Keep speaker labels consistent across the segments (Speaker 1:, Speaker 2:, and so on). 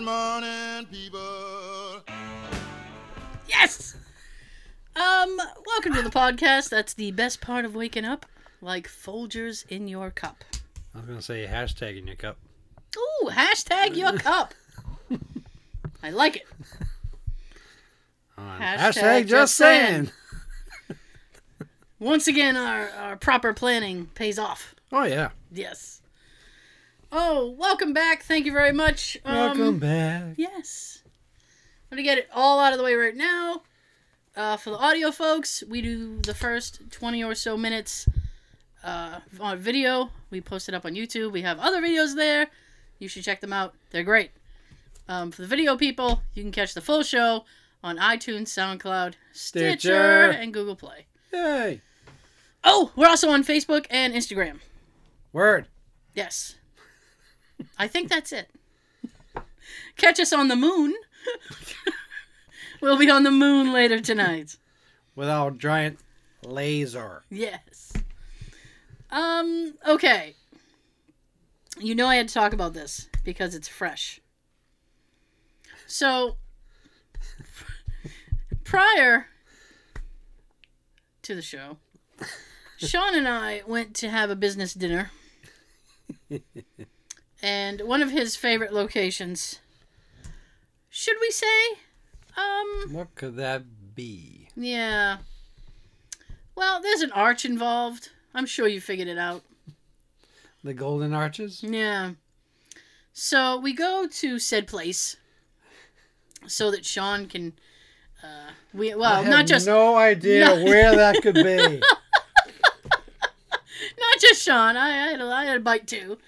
Speaker 1: Good morning, people.
Speaker 2: Yes. Um, welcome to the podcast. That's the best part of waking up, like Folgers in your cup.
Speaker 3: I was gonna say hashtag in your cup.
Speaker 2: Ooh, hashtag your cup. I like it.
Speaker 3: On
Speaker 2: Hashtag just saying. Once again, our, our proper planning pays off.
Speaker 3: Oh yeah.
Speaker 2: Yes. Oh, welcome back. Thank you very much. Um,
Speaker 3: Welcome back.
Speaker 2: Yes. I'm gonna get it all out of the way right now. Uh, for the audio folks, we do the first 20 or so minutes uh, on video. We post it up on YouTube. We have other videos there. You should check them out. They're great. Um, for the video people, you can catch the full show on iTunes, SoundCloud, Stitcher,
Speaker 3: Stitcher.
Speaker 2: and Google Play.
Speaker 3: Yay.
Speaker 2: Oh, we're also on Facebook and Instagram.
Speaker 3: Word.
Speaker 2: Yes. I think that's it. Catch us on the moon. we'll be on the moon later tonight.
Speaker 3: With our giant laser.
Speaker 2: Yes. Um, okay. You know I had to talk about this because it's fresh. So, prior to the show, Sean and I went to have a business dinner. and one of his favorite locations, should we say? Um,
Speaker 3: What could that be?
Speaker 2: yeah. Well, there's an arch involved. I'm sure you figured it out.
Speaker 3: The Golden Arches?
Speaker 2: Yeah. So we go to said place so that Sean can. Uh, we
Speaker 3: I
Speaker 2: well,
Speaker 3: have
Speaker 2: not just
Speaker 3: no idea
Speaker 2: No.
Speaker 3: where that could be.
Speaker 2: not just Sean. I, I, had, a, I had a bite too.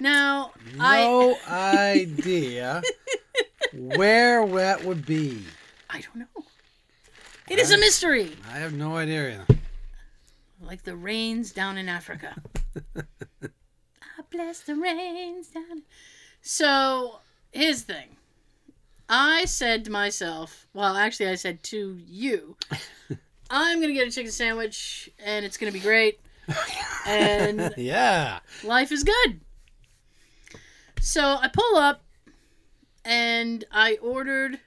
Speaker 2: Now I
Speaker 3: no idea where that would be.
Speaker 2: I don't know. It is a mystery,
Speaker 3: I have no idea. either.
Speaker 2: like the rains down in Africa. I ah, bless the rains down. So here's the thing. I said to myself, well, actually, I said to you, I'm gonna get a chicken sandwich, and it's gonna be great, and
Speaker 3: Yeah.
Speaker 2: life is good. So I pull up, and I ordered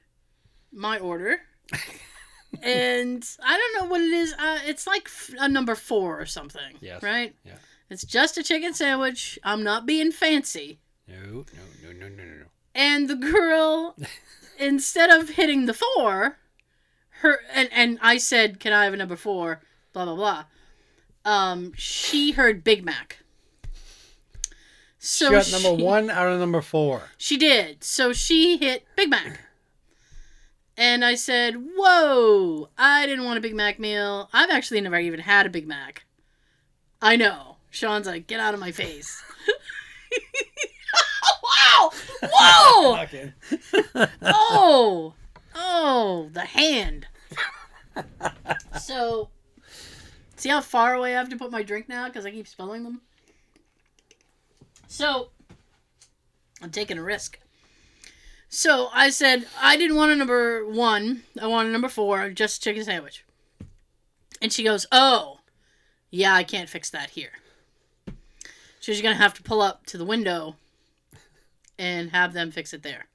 Speaker 2: my order, and I don't know what it is. Uh, it's like f- a number four or something.
Speaker 3: Yes.
Speaker 2: Right.
Speaker 3: Yeah.
Speaker 2: It's just a chicken sandwich. I'm not being fancy.
Speaker 3: No, no, no, no, no, no, no.
Speaker 2: And the girl, instead of hitting the four, her and and I said, "Can I have a number four? Blah blah blah. Um, she heard Big Mac. So
Speaker 3: she got number one out of number four.
Speaker 2: She did. So she hit Big Mac. And I said, Whoa, I didn't want a Big Mac meal. I've actually never even had a Big Mac. I know. Sean's like, Get out of my face. wow! Whoa! Oh! Oh, the hand. So, see how far away I have to put my drink now because I keep spilling them? So, I'm taking a risk. So I said, I didn't want a number one. I want a number four, just chicken sandwich. And she goes, Oh, yeah, I can't fix that here. So she's going to have to pull up to the window and have them fix it there.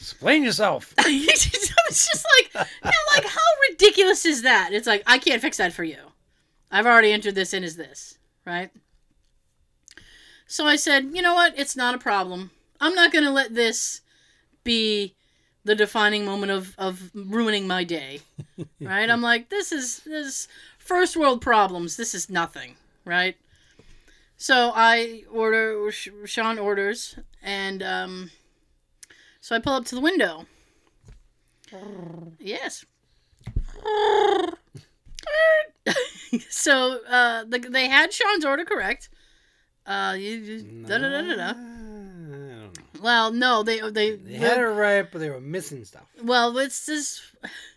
Speaker 3: Explain yourself.
Speaker 2: it's just like, yeah, like how ridiculous is that? It's like I can't fix that for you. I've already entered this in as this, right? So I said, you know what? It's not a problem. I'm not gonna let this be the defining moment of of ruining my day, right? I'm like, this is this is first world problems. This is nothing, right? So I order. Sean orders, and um, so I pull up to the window. Yes. so uh, the, they had Sean's order correct. Uh, you, you, da, da, da, da, da.
Speaker 3: I don't know.
Speaker 2: Well, no, they they,
Speaker 3: They had it right, but they were missing stuff.
Speaker 2: well, it's just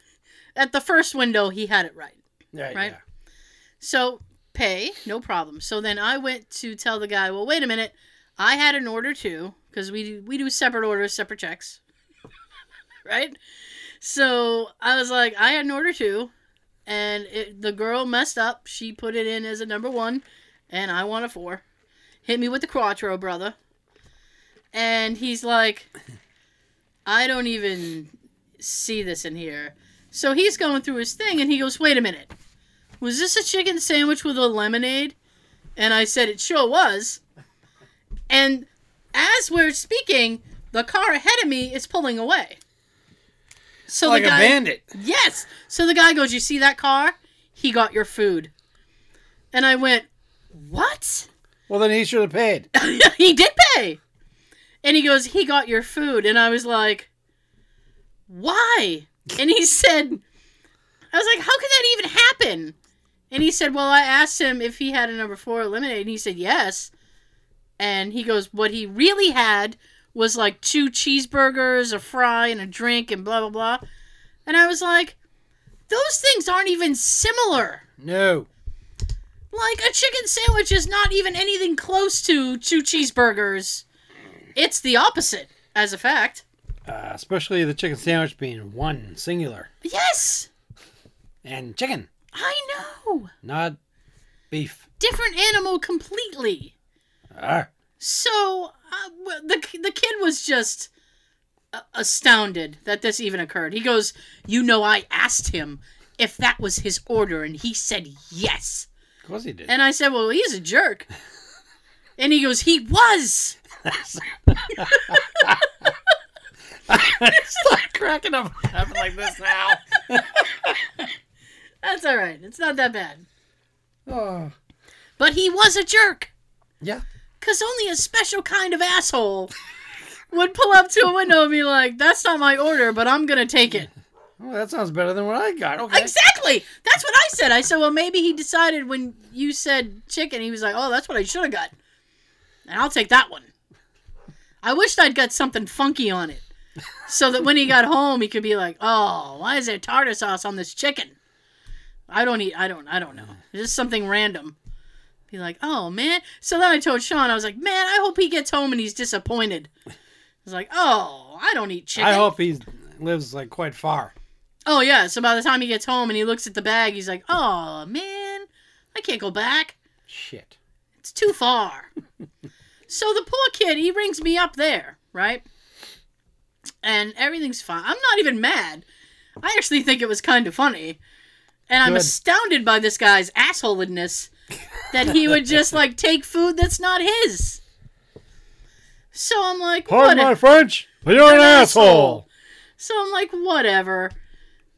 Speaker 2: at the first window he had it right.
Speaker 3: Yeah,
Speaker 2: Right.
Speaker 3: yeah.
Speaker 2: So pay, no problem. So then I went to tell the guy, well, wait a minute, I had an order too because we do, we do separate orders, separate checks, right? So I was like, I had an order too, and it, the girl messed up. She put it in as a number one, and I want a four. Hit me with the quattro, brother. And he's like, I don't even see this in here. So he's going through his thing and he goes, Wait a minute. Was this a chicken sandwich with a lemonade? And I said, It sure was. And as we're speaking, the car ahead of me is pulling away. So
Speaker 3: like
Speaker 2: the guy,
Speaker 3: a bandit.
Speaker 2: Yes. So the guy goes, You see that car? He got your food. And I went, What?
Speaker 3: Well, then he should have paid.
Speaker 2: he did pay. And he goes, He got your food. And I was like, Why? And he said, I was like, How could that even happen? And he said, Well, I asked him if he had a number four lemonade. And he said, Yes. And he goes, What he really had was like two cheeseburgers, a fry, and a drink, and blah, blah, blah. And I was like, Those things aren't even similar.
Speaker 3: No.
Speaker 2: Like a chicken sandwich is not even anything close to two cheeseburgers. It's the opposite, as a fact.
Speaker 3: Uh, especially the chicken sandwich being one singular.
Speaker 2: Yes,
Speaker 3: And chicken,
Speaker 2: I know.
Speaker 3: not beef.
Speaker 2: Different animal completely.
Speaker 3: Ah.
Speaker 2: So uh, the the kid was just uh, astounded that this even occurred. He goes, "You know, I asked him if that was his order, and he said yes."
Speaker 3: Of course he did.
Speaker 2: And I said, "Well, he's a jerk." And he goes, "He was."
Speaker 3: Start cracking up laughing like this now.
Speaker 2: That's all right. It's not that bad.
Speaker 3: Oh.
Speaker 2: But he was a jerk.
Speaker 3: Yeah.
Speaker 2: Because only a special kind of asshole would pull up to a window and be like, that's not my order, but I'm going to take it.
Speaker 3: Well, that sounds better than what I got. Okay.
Speaker 2: Exactly. That's what I said. I said, well, maybe he decided when you said chicken, he was like, oh, that's what I should have got. And I'll take that one. I wished I'd got something funky on it. So that when he got home, he could be like, oh, why is there tartar sauce on this chicken? I don't eat, I don't, I don't know. It's just something random. Be like, oh, man. So then I told Sean, I was like, man, I hope he gets home and he's disappointed. He's like, oh, I don't eat chicken.
Speaker 3: I hope he lives like quite far.
Speaker 2: Oh yeah, so by the time he gets home and he looks at the bag, he's like, "Oh man, I can't go back.
Speaker 3: Shit.
Speaker 2: It's too far." so the poor kid, he rings me up there, right? And everything's fine. I'm not even mad. I actually think it was kind of funny. And I'm
Speaker 3: Good.
Speaker 2: astounded by this guy's assholedness that he would just like take food that's not his. So I'm like,
Speaker 3: Pardon
Speaker 2: what?
Speaker 3: my French, but you're an,
Speaker 2: An
Speaker 3: asshole.
Speaker 2: asshole. So I'm like, whatever.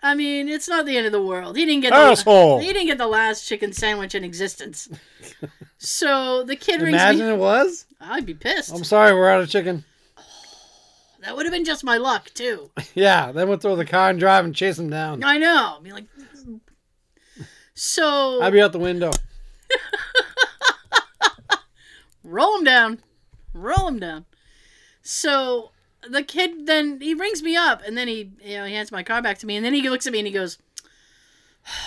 Speaker 2: I mean, it's not the end of the world. He didn't get the,
Speaker 3: Asshole.
Speaker 2: He didn't get the last chicken sandwich in existence. so the kid rings
Speaker 3: Imagine
Speaker 2: me.
Speaker 3: it was.
Speaker 2: I'd be pissed.
Speaker 3: I'm sorry, we're out of chicken.
Speaker 2: that would have been just my luck too.
Speaker 3: Yeah, then we'll throw the car and drive and chase him down.
Speaker 2: I know. I'd be like, so
Speaker 3: I'd be out the window.
Speaker 2: roll him down, roll him down. So the kid then he rings me up and then he you know he hands my car back to me and then he looks at me and he goes,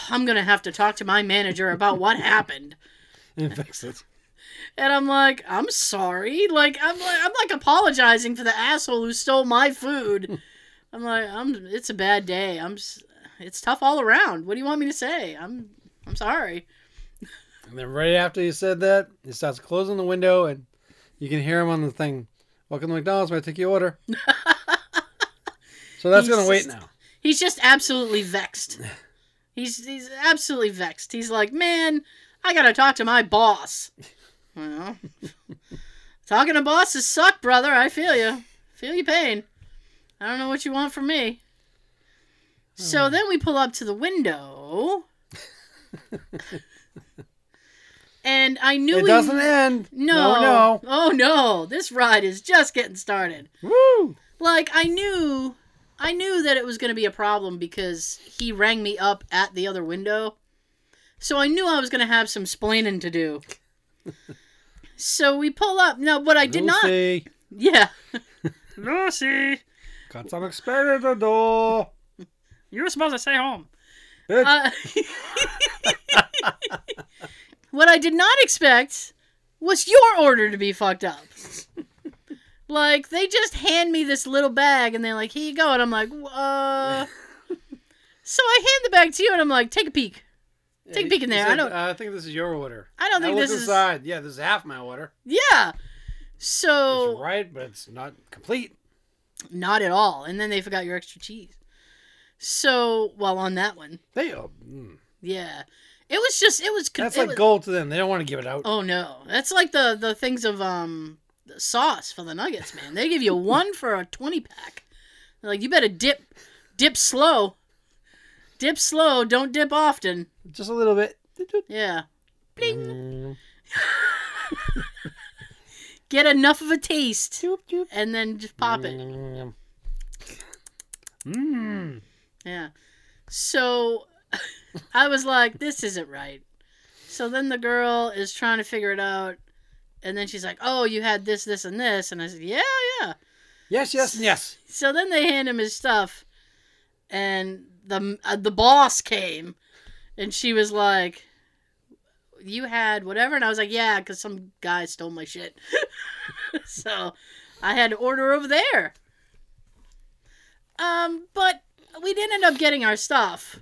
Speaker 2: "I'm gonna have to talk to my manager about what happened."
Speaker 3: and fix it.
Speaker 2: And I'm like, I'm sorry. Like I'm like I'm like apologizing for the asshole who stole my food. I'm like, I'm it's a bad day. I'm it's tough all around. What do you want me to say? I'm I'm sorry.
Speaker 3: And then right after you said that, he starts closing the window, and you can hear him on the thing. Welcome to McDonald's. May I take your order? so that's gonna wait now.
Speaker 2: He's just absolutely vexed. He's he's absolutely vexed. He's like, "Man, I got to talk to my boss." Well, talking to bosses suck, brother. I feel you. Feel your pain. I don't know what you want from me. So hmm. then we pull up to the window. and I knew
Speaker 3: It
Speaker 2: we-
Speaker 3: doesn't end.
Speaker 2: No,
Speaker 3: no,
Speaker 2: Oh no, this ride is just getting started.
Speaker 3: Woo!
Speaker 2: Like I knew I knew that it was going to be a problem because he rang me up at the other window. So I knew I was going to have some splaining to do. so we pull up. No, what I did not Yeah. Lucy,
Speaker 3: got some expert at the door.
Speaker 2: you were supposed to stay home. Uh, what I did not expect was your order to be fucked up. like they just hand me this little bag and they're like, "Here you go," and I'm like, uh. so I hand the bag to you and I'm like, "Take a peek." Take a peek in there.
Speaker 3: said,
Speaker 2: I don't.
Speaker 3: I think this is your order.
Speaker 2: I don't think
Speaker 3: look
Speaker 2: this is.
Speaker 3: inside. Yeah, this is half my order.
Speaker 2: Yeah.
Speaker 3: It's
Speaker 2: So
Speaker 3: right, but it's not complete.
Speaker 2: Not at all. And then they forgot your extra cheese. So, well, on that one,
Speaker 3: They, oh, mm.
Speaker 2: yeah, it was just it was. con-
Speaker 3: That's like
Speaker 2: was-
Speaker 3: gold to them. They don't want to give it out.
Speaker 2: Oh no, that's like the the things of um the sauce for the nuggets, man. They give you one for a twenty pack. They're like you better dip, dip slow, dip slow. Don't dip often.
Speaker 3: Just a little bit.
Speaker 2: Yeah, bling.
Speaker 3: Mm.
Speaker 2: Get enough of a taste,
Speaker 3: Doop, doop.
Speaker 2: and then just pop it.
Speaker 3: Mm. Mm.
Speaker 2: Yeah. So I was like, this isn't right. So then the girl is trying to figure it out. And then she's like, oh, you had this, this, and this. And I said, yeah, yeah.
Speaker 3: Yes, yes, and yes.
Speaker 2: So then they hand him his stuff. And the, uh, the boss came. And she was like, you had whatever? And I was like, yeah, because some guy stole my shit. so I had to order over there. Um, but we didn't end up getting our stuff.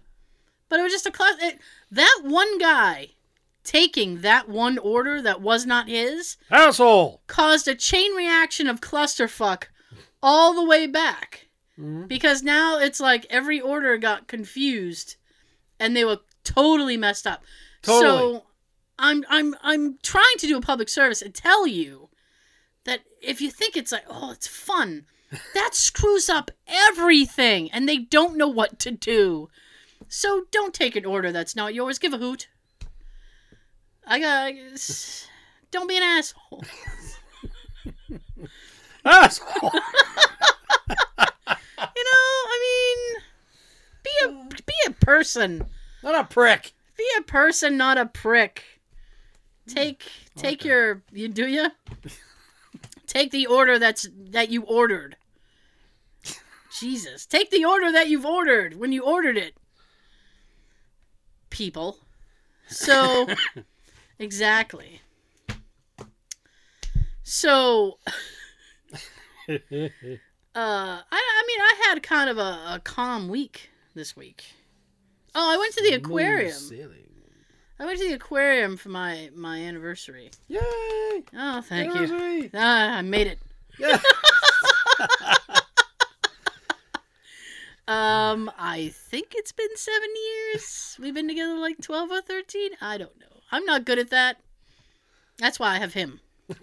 Speaker 2: But it was just a class. It, that one guy taking that one order that was not his
Speaker 3: Asshole.
Speaker 2: caused a chain reaction of clusterfuck all the way back.
Speaker 3: Mhm.
Speaker 2: Because now it's like every order got confused and they were totally messed up.
Speaker 3: Totally.
Speaker 2: So I'm I'm I'm trying to do a public service and tell you that if you think it's like, oh, it's fun, that screws up everything and they don't know what to do. So don't take an order that's not yours. Give a hoot. I got don't be an asshole.
Speaker 3: Asshole.
Speaker 2: You know, I mean, be a be a person.
Speaker 3: Not a prick.
Speaker 2: Be a person, not a prick. Take take
Speaker 3: Okay.
Speaker 2: your you do you? Take the order that's that you ordered. Jesus, take the order that you've ordered when you ordered it. People. So exactly. So uh I I mean I had kind of a, a calm week this week. Oh, I went to the aquarium. I went to the aquarium for my my anniversary.
Speaker 3: Yay!
Speaker 2: Oh, thank you. Ah, I made it.
Speaker 3: Yeah.
Speaker 2: Um, I think it's been seven years. We've been together like twelve or thirteen. I don't know. I'm not good at that. That's why I have him.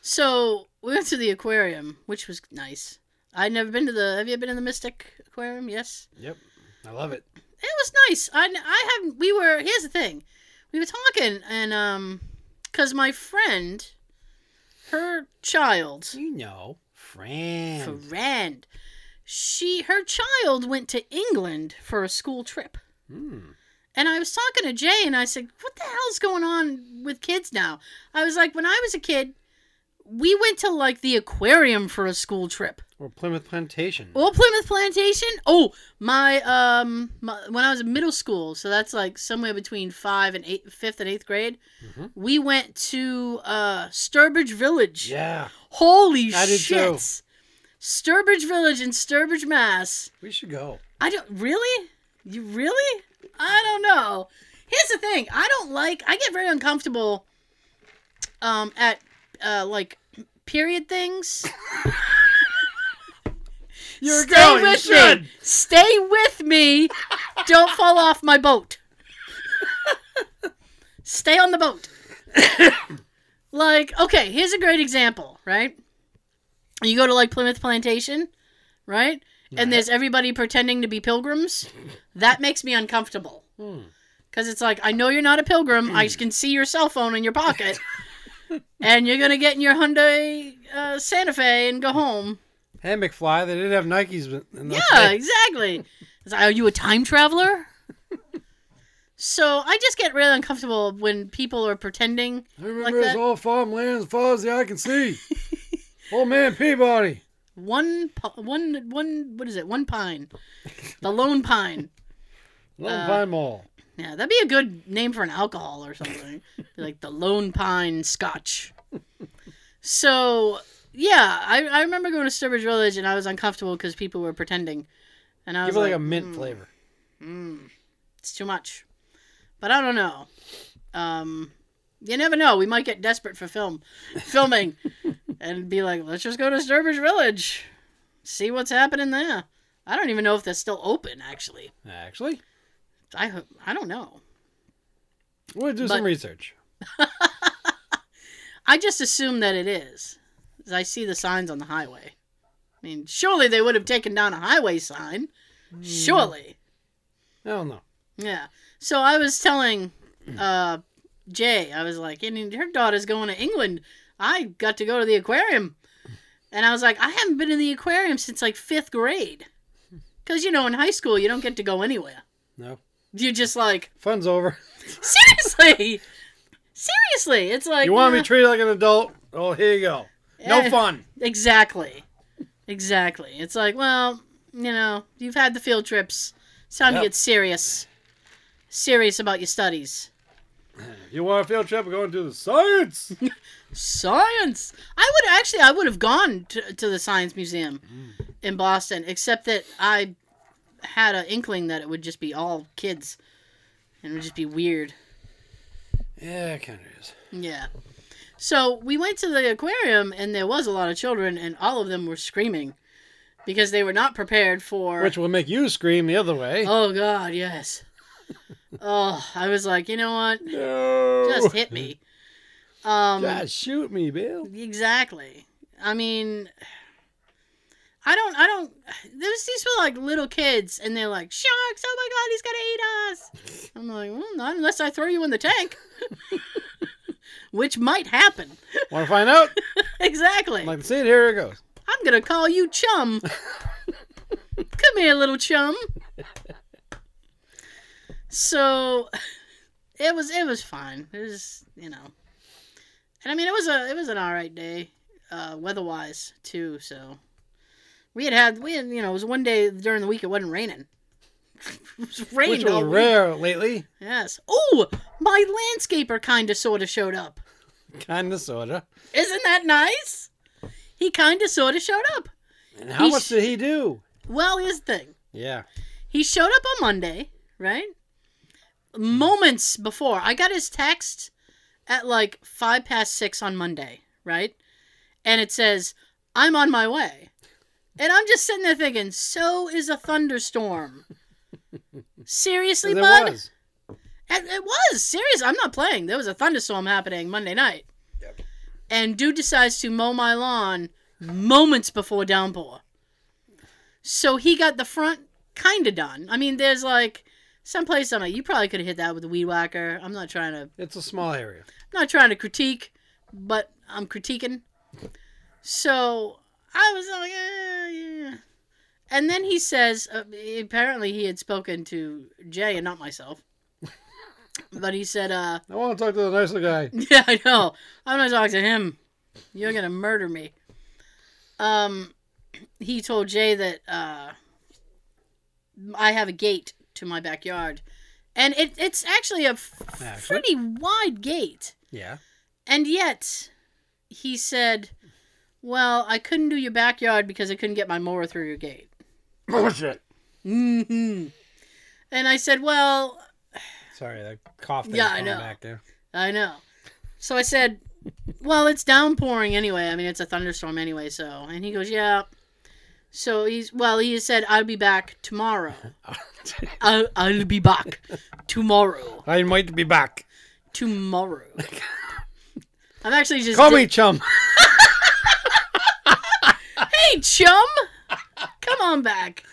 Speaker 2: so we went to the aquarium, which was nice. I'd never been to the. Have you been in the Mystic Aquarium? Yes.
Speaker 3: Yep. I love it.
Speaker 2: It was nice. I I haven't. We were. Here's the thing. We were talking, and um, cause my friend, her child,
Speaker 3: You know, friend.
Speaker 2: friend, she her child went to England for a school trip.
Speaker 3: Hmm.
Speaker 2: And I was talking to Jay, and I said, "What the hell's going on with kids now?" I was like, "When I was a kid, we went to like the aquarium for a school trip."
Speaker 3: Or Plymouth Plantation.
Speaker 2: Or Plymouth Plantation. Oh, my um, my, when I was in middle school, so that's like somewhere between five and eight, fifth and eighth grade.
Speaker 3: Mhm.
Speaker 2: We went to uh Sturbridge Village.
Speaker 3: Yeah.
Speaker 2: Holy
Speaker 3: I did
Speaker 2: shit! Sturbridge Village in Sturbridge, Mass.
Speaker 3: We should go.
Speaker 2: I don't really. You really? I don't know. Here's the thing. I don't like. I get very uncomfortable. Um, at uh like period things.
Speaker 3: You're
Speaker 2: Stay
Speaker 3: going. You
Speaker 2: with
Speaker 3: should.
Speaker 2: me. Stay with me. Don't fall off my boat. Stay on the boat. like, okay, here's a great example, right? You go to like Plymouth Plantation, right? And there's everybody pretending to be pilgrims. That makes me uncomfortable.
Speaker 3: Hmm.
Speaker 2: Because it's like, I know you're not a pilgrim. I can see your cell phone in your pocket. and you're going to get in your Hyundai uh, Santa Fe and go home.
Speaker 3: Hey, McFly, they didn't have Nikes in the
Speaker 2: Yeah, exactly. It's like, are you a time traveler? so I just get really uncomfortable when people are pretending.
Speaker 3: I remember
Speaker 2: like
Speaker 3: it's all farmland as far as the eye can see. Old man Peabody.
Speaker 2: One, one, one. What is it? One pine, the lone pine.
Speaker 3: Lone
Speaker 2: Uh,
Speaker 3: Pine Mall.
Speaker 2: Yeah, that'd be a good name for an alcohol or something. Like the Lone Pine Scotch. So yeah, I, I remember going to Sturbridge Village and I was uncomfortable because people were pretending, and I was
Speaker 3: Give it like,
Speaker 2: like,
Speaker 3: a mint
Speaker 2: "Mm,
Speaker 3: flavor.
Speaker 2: Mm, it's too much. But I don't know. Um, you never know. We might get desperate for film, filming. and be like, let's just go to Sturbridge Village, see what's happening there. I don't even know if that's still open. Actually,
Speaker 3: Actually,
Speaker 2: I ho- I don't know.
Speaker 3: we'll do
Speaker 2: But-
Speaker 3: some research.
Speaker 2: I just assume that it is. I see the signs on the highway. I mean, surely they would have taken down a highway sign. Surely.
Speaker 3: I don't know.
Speaker 2: Yeah. So I was telling uh, Jay, I was like, and her daughter's going to England. I got to go to the aquarium. And I was like, I haven't been in the aquarium since like fifth grade. Because, you know, in high school, you don't get to go anywhere.
Speaker 3: No.
Speaker 2: You're just like,
Speaker 3: Fun's over.
Speaker 2: seriously? Seriously. It's like,
Speaker 3: You want to
Speaker 2: nah.
Speaker 3: be treated like an adult? Oh, here you go. No
Speaker 2: Eh.
Speaker 3: fun.
Speaker 2: Exactly. Exactly. It's like, well, you know, you've had the field trips. It's time
Speaker 3: Yep.
Speaker 2: to get serious. Serious about your studies.
Speaker 3: You want a field trip? We're going to the science.
Speaker 2: Science. I would actually, I would have gone to, to the Science Museum mm. in Boston, except that I had an inkling that it would just be all kids, and it would just be weird.
Speaker 3: yeah, it kind of is.
Speaker 2: Yeah. So we went to the aquarium, and there was a lot of children, and all of them were screaming because they were not prepared for.
Speaker 3: Which will make you scream the other way.
Speaker 2: Oh God, yes. Oh, I was like, you know what?
Speaker 3: no.
Speaker 2: Just hit me. Um,
Speaker 3: Just shoot me, Bill.
Speaker 2: exactly. I mean, I don't, I don't. There's these were like little kids, and they're like, sharks! Oh my God, he's gonna eat us! I'm like, well, not unless I throw you in the tank, which might happen.
Speaker 3: Want to find out?
Speaker 2: exactly.
Speaker 3: like see it? Here it goes.
Speaker 2: I'm gonna call you chum. Come here, little chum. So it was it was fine. It was you know, and I mean it was a it was an all right day, uh, weather wise too. So we had had we had you know it was one day during the week it wasn't raining. it was rained
Speaker 3: Which was
Speaker 2: all week.
Speaker 3: rare lately.
Speaker 2: Yes. Oh, my landscaper kind of sort of showed up.
Speaker 3: Kind of, sorta.
Speaker 2: Isn't that nice? He kind of sort of showed up.
Speaker 3: And how
Speaker 2: He
Speaker 3: much
Speaker 2: sh-
Speaker 3: did he do?
Speaker 2: Well, his thing.
Speaker 3: Yeah.
Speaker 2: He showed up on Monday, right? Moments before. I got his text at like five past six on Monday, right? And it says, I'm on my way. And I'm just sitting there thinking, so is a thunderstorm. Seriously, bud?
Speaker 3: it was.
Speaker 2: And it was serious. I'm not playing. There was a thunderstorm happening Monday night, and dude decides to mow my lawn moments before downpour. So he got the front kind of done. I mean, there's like some place I'm like, you probably could have hit that with a weed whacker. I'm not trying to,
Speaker 3: It's a small area.
Speaker 2: I'm not trying to critique, but I'm critiquing. So I was like, eh, yeah. And then he says, uh, apparently he had spoken to Jay and not myself. But he said, uh,
Speaker 3: I want to talk to the nicer guy.
Speaker 2: yeah, I know. I'm gonna talk to him. You're gonna murder me. Um, he told Jay that uh, I have a gate to my backyard, and it, it's actually a f-
Speaker 3: Actually?
Speaker 2: pretty wide gate.
Speaker 3: Yeah.
Speaker 2: And yet, he said, "Well, I couldn't do your backyard because I couldn't get my mower through your gate."
Speaker 3: Bullshit.
Speaker 2: hmm And I said, "Well,
Speaker 3: Sorry, that cough thing
Speaker 2: Yeah, I know.
Speaker 3: back there.
Speaker 2: I know. So I said, "Well, it's downpouring anyway. I mean, it's a thunderstorm anyway." So, and he goes, "Yeah." So he's well. He said, "I'll be back tomorrow. I'll, I'll be back tomorrow.
Speaker 3: I might be back.
Speaker 2: Tomorrow." I'm actually just
Speaker 3: Call me chum.
Speaker 2: Hey, chum! Come on back.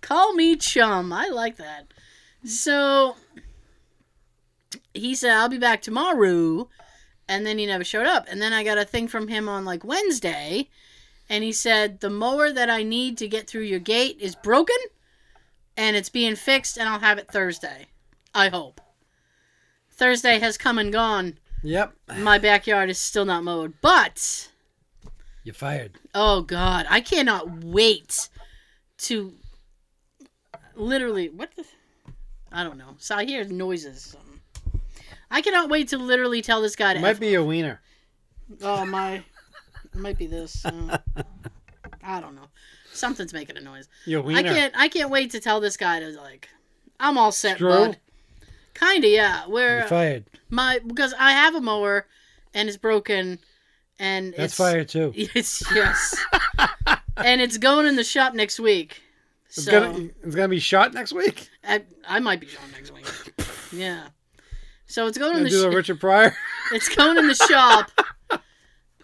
Speaker 2: Call me chum. I like that. So he said, I'll be back tomorrow. And then he never showed up. And then I got a thing from him on like Wednesday. And he said, The mower that I need to get through your gate is broken. And it's being fixed. And I'll have it Thursday. I hope. Thursday has come and gone.
Speaker 3: Yep.
Speaker 2: My backyard is still not mowed. But.
Speaker 3: You're fired.
Speaker 2: Oh God, I cannot wait to literally what the I don't know. So I hear noises. I cannot wait to literally tell this guy to
Speaker 3: It might
Speaker 2: F-
Speaker 3: be a wiener.
Speaker 2: Oh my, it might be this. uh, I don't know. Something's making a noise.
Speaker 3: Your wiener.
Speaker 2: I can't. I can't wait to tell this guy to like. I'm all set,
Speaker 3: Screw?
Speaker 2: bud. Kinda, yeah. Where
Speaker 3: You're fired.
Speaker 2: my because I have a mower and it's broken and
Speaker 3: That's
Speaker 2: it's,
Speaker 3: fire too.
Speaker 2: It's yes, and it's going in the shop next week.
Speaker 3: It's
Speaker 2: So
Speaker 3: gonna it's gonna be shot next week.
Speaker 2: I, I might be showing next week. Yeah. So it's going in the
Speaker 3: do
Speaker 2: sh-
Speaker 3: Richard Pryor.
Speaker 2: it's going in the shop,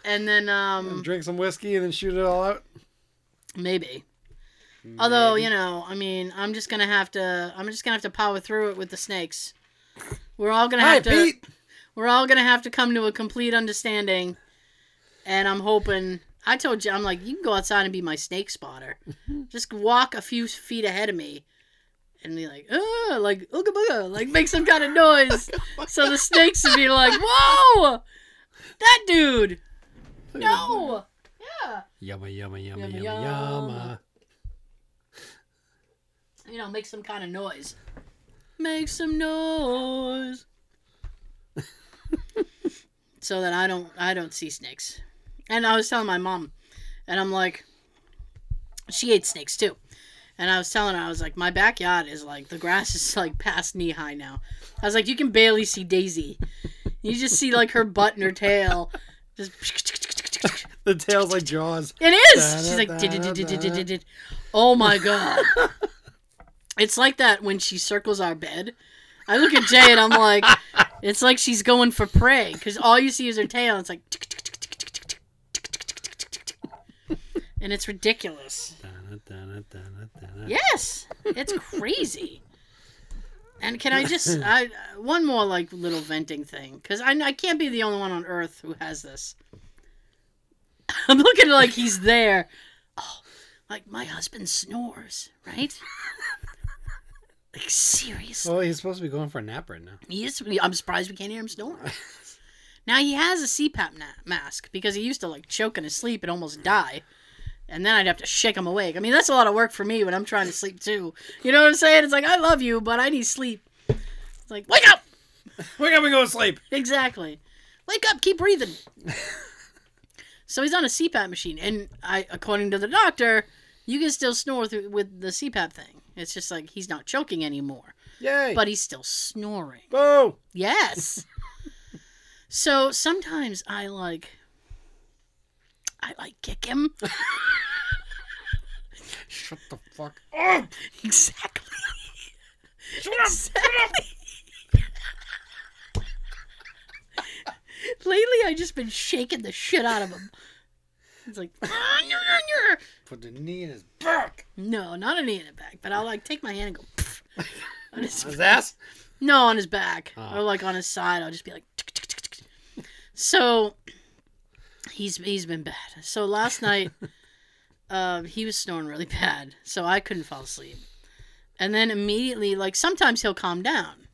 Speaker 2: and then um
Speaker 3: drink some whiskey and then shoot it all out.
Speaker 2: maybe. Although you know, I mean, I'm just gonna have to. I'm just gonna have to power through it with the snakes. We're all gonna
Speaker 3: Hi,
Speaker 2: have to.
Speaker 3: Pete.
Speaker 2: We're all gonna have to come to a complete understanding, and I'm hoping. I told you, I'm like, you can go outside and be my snake spotter. Just walk a few feet ahead of me, and be like, ah, like ooga booga, like make some kind of noise, so the snakes would be like, whoa, that dude, no, yeah,
Speaker 3: Yumma yumma yumma
Speaker 2: Yumma,
Speaker 3: yumma
Speaker 2: yumma.
Speaker 3: yumma.
Speaker 2: you know, make some kind of noise, make some noise, so that I don't, I don't see snakes. And I was telling my mom, and I'm like, she ate snakes too. And I was telling her, I was like, my backyard is like, the grass is like past knee high now. I was like, you can barely see Daisy. You just see like her butt and her tail. Just.
Speaker 3: The tail's like Jaws.
Speaker 2: It is. She's like, oh my god. It's like that when she circles our bed. I look at Jay and I'm like, it's like she's going for prey because all you see is her tail. It's like, and it's ridiculous. Yes, it's crazy. And can I just I one more like little venting thing because I I can't be the only one on Earth who has this. I'm looking like he's there. Oh, like my husband snores, right? like seriously,
Speaker 3: Well, he's supposed to be going for a nap right now.
Speaker 2: he is. I'm surprised we can't hear him snore. now he has a CPAP na- mask because he used to like choke in his sleep and almost die. And then I'd have to shake him awake. I mean, that's a lot of work for me when I'm trying to sleep too. You know what I'm saying? It's like I love you, but I need sleep. It's like wake up.
Speaker 3: Wake up and go to sleep.
Speaker 2: Exactly. Wake up, keep breathing. So he's on a CPAP machine, and I, according to the doctor, you can still snore through, with the CPAP thing. It's just like he's not choking anymore,
Speaker 3: Yay.
Speaker 2: but he's still snoring.
Speaker 3: Boo.
Speaker 2: Yes. so sometimes I like, I like kick him.
Speaker 3: Shut the fuck up.
Speaker 2: exactly.
Speaker 3: Shut up.
Speaker 2: Exactly. Lately, I've just been shaking the shit out of him. It's like,
Speaker 3: Put the knee in his back.
Speaker 2: no, not a knee in his back, but I'll like take my hand and go "Pff," on his,
Speaker 3: His ass.
Speaker 2: no on his back
Speaker 3: Oh.
Speaker 2: or like on his side. I'll just be like, "Tick, tick, tick, tick, tick." so he's he's been bad. So last night, uh, he was snoring really bad, so I couldn't fall asleep. And then immediately, like sometimes he'll calm down.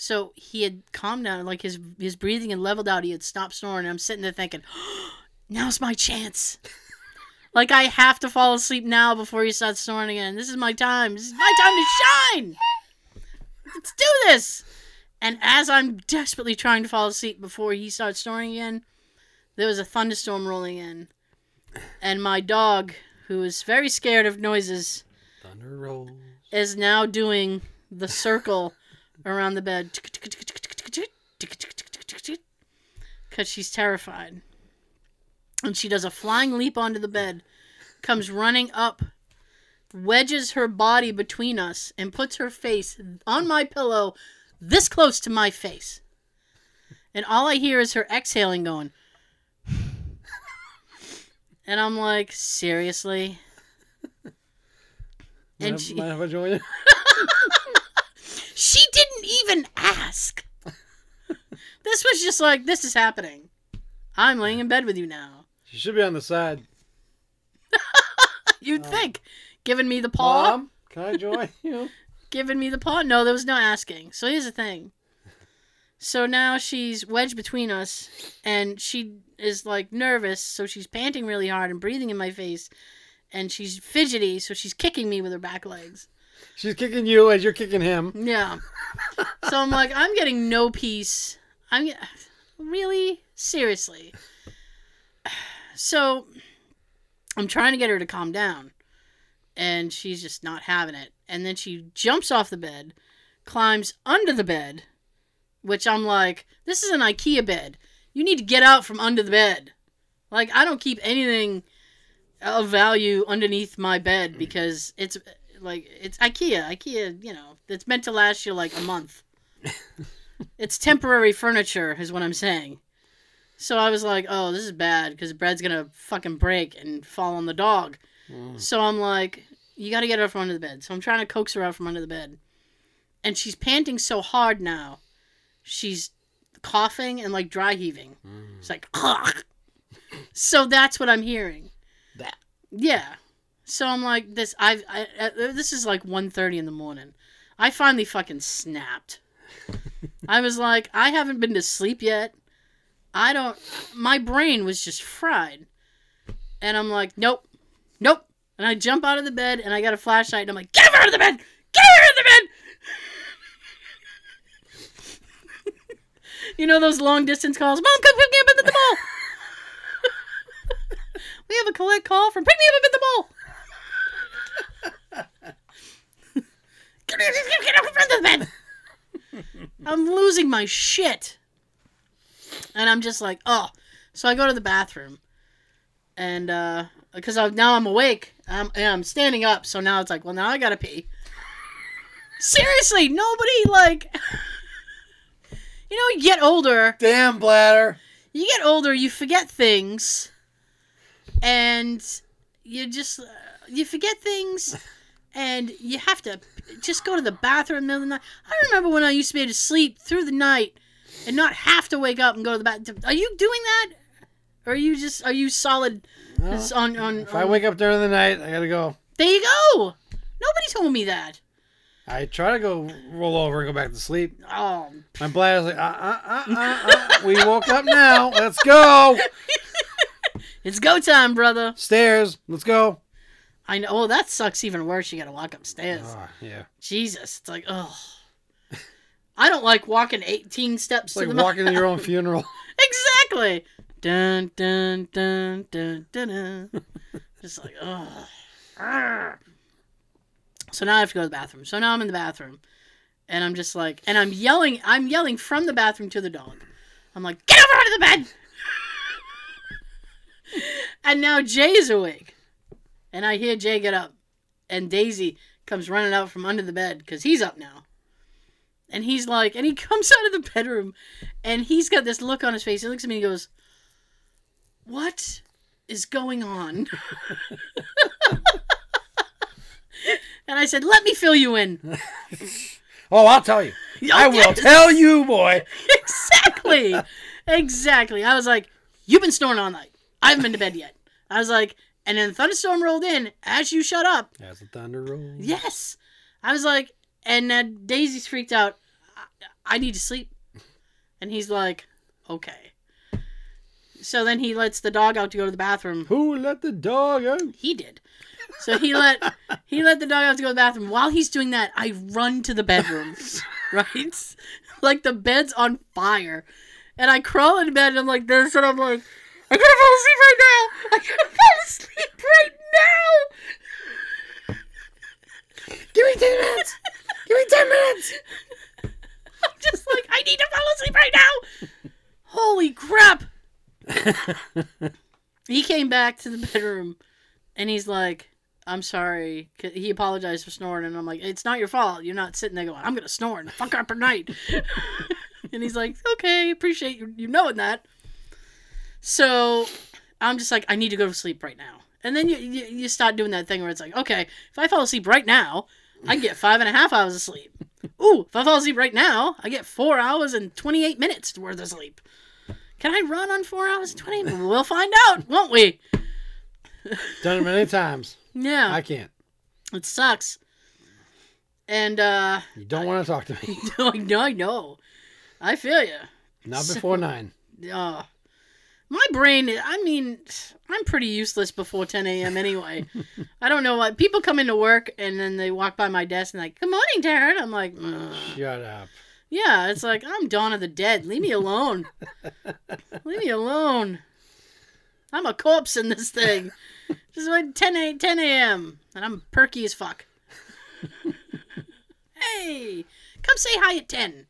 Speaker 2: So he had calmed down, like his his breathing had leveled out. He had stopped snoring. And I'm sitting there thinking, now's my chance. like I have to fall asleep now before he starts snoring again. This is my time. This is my time to shine. Let's do this. And as I'm desperately trying to fall asleep before he starts snoring again, there was a thunderstorm rolling in, and my dog, who is very scared of noises,
Speaker 3: Thunder rolls.
Speaker 2: is now doing the circle around the bed because she's terrified. And she does a flying leap onto the bed, comes running up, wedges her body between us, and puts her face on my pillow this close to my face. And all I hear is her exhaling going. And I'm like, seriously? And she-
Speaker 3: mind if I join you?
Speaker 2: She didn't even ask. this was just like, this is happening. I'm laying in bed with you now.
Speaker 3: She should be on the side.
Speaker 2: You'd uh, think. Giving me the paw?
Speaker 3: Mom, can I join you?
Speaker 2: Giving me the paw? No, there was no asking. So here's the thing. So now she's wedged between us, and she is like nervous, so she's panting really hard and breathing in my face, and she's fidgety, so she's kicking me with her back legs.
Speaker 3: She's kicking you as you're kicking him.
Speaker 2: Yeah. so I'm like, I'm getting no peace. I'm really seriously. So I'm trying to get her to calm down, and she's just not having it. And then she jumps off the bed, climbs under the bed, which I'm like, this is an IKEA bed. You need to get out from under the bed. Like I don't keep anything of value underneath my bed because it's like it's IKEA. IKEA, you know, it's meant to last you like a month. it's temporary furniture, is what I'm saying. So I was like, oh, this is bad because bread's gonna fucking break and fall on the dog.
Speaker 3: Mm.
Speaker 2: So I'm like, you got to get her from under the bed. So I'm trying to coax her out from under the bed, and she's panting so hard now, she's coughing and like dry heaving.
Speaker 3: Mm.
Speaker 2: It's like, so that's what I'm hearing.
Speaker 3: That.
Speaker 2: Yeah. So I'm like this. I've I, uh, this is like 1.30 in the morning. I finally fucking snapped. I was like, I haven't been to sleep yet. I don't. My brain was just fried, and I'm like, nope, nope. And I jump out of the bed and I got a flashlight and I'm like, get her out of the bed, get her out of the bed. you know those long distance calls. Mom, come pick me up at the mall. we have a collect call from pick me up at the mall. Come here, just get up in front of the bed. I'm losing my shit. And I'm just like, oh. So I go to the bathroom. And uh because now I'm awake. I'm, and I'm standing up, so now it's like, well, now I gotta pee. Seriously, nobody like. You know, you get older.
Speaker 3: Damn bladder.
Speaker 2: You get older, you forget things, and you just uh, you forget things, and you have to just go to the bathroom in the middle of the night. I remember when I used to be able to sleep through the night and not have to wake up and go to the bathroom. Are you doing that? Or are you just are you solid
Speaker 3: Well,
Speaker 2: on on?
Speaker 3: if I wake up during the night, I gotta go.
Speaker 2: There you go. Nobody told me that.
Speaker 3: I try to go roll over and go back to sleep.
Speaker 2: Oh,
Speaker 3: My bladder's like, uh, uh, uh, uh, uh. we woke up now. Let's go.
Speaker 2: it's go time, brother.
Speaker 3: Stairs. Let's go.
Speaker 2: I know. Oh, that sucks even worse. You got to walk upstairs.
Speaker 3: Oh, yeah.
Speaker 2: Jesus, it's like, oh. I don't like walking 18 steps
Speaker 3: It's
Speaker 2: to
Speaker 3: like walking to your own funeral.
Speaker 2: exactly. Dun dun dun dun dun. dun. Just like, oh. So now I have to go to the bathroom. So now I'm in the bathroom, and I'm just like, and I'm yelling. I'm yelling from the bathroom to the dog. I'm like, get over onto the bed. and now Jay is awake, and I hear Jay get up, and Daisy comes running out from under the bed because he's up now. And he's like, and he comes out of the bedroom, and he's got this look on his face. He looks at me and he goes, "What is going on?" and I said, "Let me fill you in."
Speaker 3: Oh, I'll tell you. Oh, I will tell you, boy.
Speaker 2: exactly, exactly. I was like, "You've been snoring all night. I haven't been to bed yet." I was like, and then the thunderstorm rolled in as you shut up.
Speaker 3: As the thunder rolls.
Speaker 2: Yes, I was like, and uh, Daisy's freaked out. I, I need to sleep, and he's like, "Okay." So then he lets the dog out to go to the bathroom.
Speaker 3: Who let the dog out?
Speaker 2: He did. So he let he let the dog out to go to the bathroom. While he's doing that, I run to the bedroom, right? Like the bed's on fire, and I crawl into bed and I'm like this, and I'm like, I gotta fall asleep right now. I gotta fall asleep right now.
Speaker 3: Give me 10 minutes. Give me 10 minutes.
Speaker 2: I'm just like, I need to fall asleep right now. Holy crap! He came back to the bedroom, and he's like, "I'm sorry." He apologized for snoring, and I'm like, "It's not your fault. You're not sitting there going, I'm gonna snore and fuck up at night." and he's like, "Okay, appreciate you, you knowing that." So I'm just like, I need to go to sleep right now. And then you, you you start doing that thing where it's like, okay, if I fall asleep right now, I can get five and a half hours of sleep. Ooh, if I fall asleep right now, I get four hours and 28 minutes worth of sleep. Can I run on four hours and 20? We'll find out, won't we?
Speaker 3: Done it many times.
Speaker 2: Yeah,
Speaker 3: I can't.
Speaker 2: it sucks. And, uh,
Speaker 3: You don't want to talk to me.
Speaker 2: no, I know. I feel you.
Speaker 3: Not before 9.
Speaker 2: Uh, my brain, I mean, I'm pretty useless before 10 a.m. anyway. I don't know what. People come into work and then they walk by my desk and like, good morning, Darren. I'm like, "Ugh."
Speaker 3: Shut up.
Speaker 2: yeah, it's like, I'm Dawn of the Dead. Leave me alone. Leave me alone. I'm a corpse in this thing. this is like 10 a, 10 a.m. and I'm perky as fuck. hey, come say hi at 10.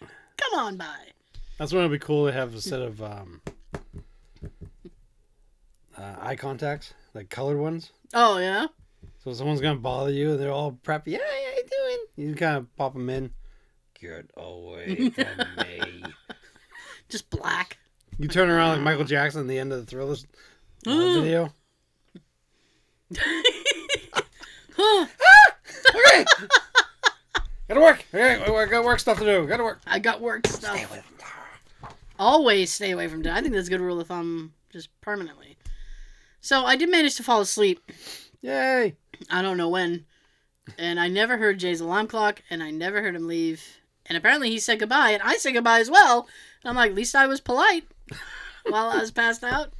Speaker 2: Come on by.
Speaker 3: That's when it'd be cool to have a set of um, uh, eye contacts, like colored ones.
Speaker 2: Oh yeah.
Speaker 3: So if someone's gonna bother you, and they're all preppy. Yeah, how you doing? You kind of pop them in. Get away from me.
Speaker 2: Just black.
Speaker 3: You turn around like Michael Jackson at the end of the Thriller uh, video. Okay. Gotta work. Okay, I got work stuff to do. Gotta work.
Speaker 2: I got work stuff. Always stay away from dinner. I think that's a good rule of thumb, just permanently. So I did manage to fall asleep.
Speaker 3: Yay.
Speaker 2: I don't know when. And I never heard Jay's alarm clock, and I never heard him leave. And apparently he said goodbye, and I said goodbye as well. And I'm like, at least I was polite while I was passed out.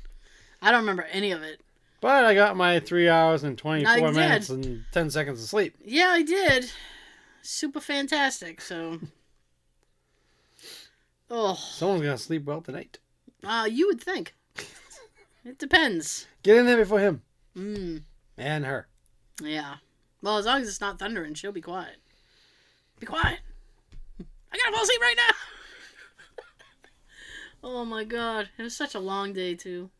Speaker 2: I don't remember any of it.
Speaker 3: But I got my three hours and 24 minutes and 10 seconds of sleep.
Speaker 2: Yeah, I did. Super fantastic. So, oh,
Speaker 3: Someone's gonna sleep well tonight.
Speaker 2: uh, you would think. It depends.
Speaker 3: Get in there before him
Speaker 2: Mm,
Speaker 3: and her.
Speaker 2: yeah. Well, as long as it's not thundering, she'll be quiet. Be quiet. I gotta fall asleep right now. oh my god, it was such a long day too.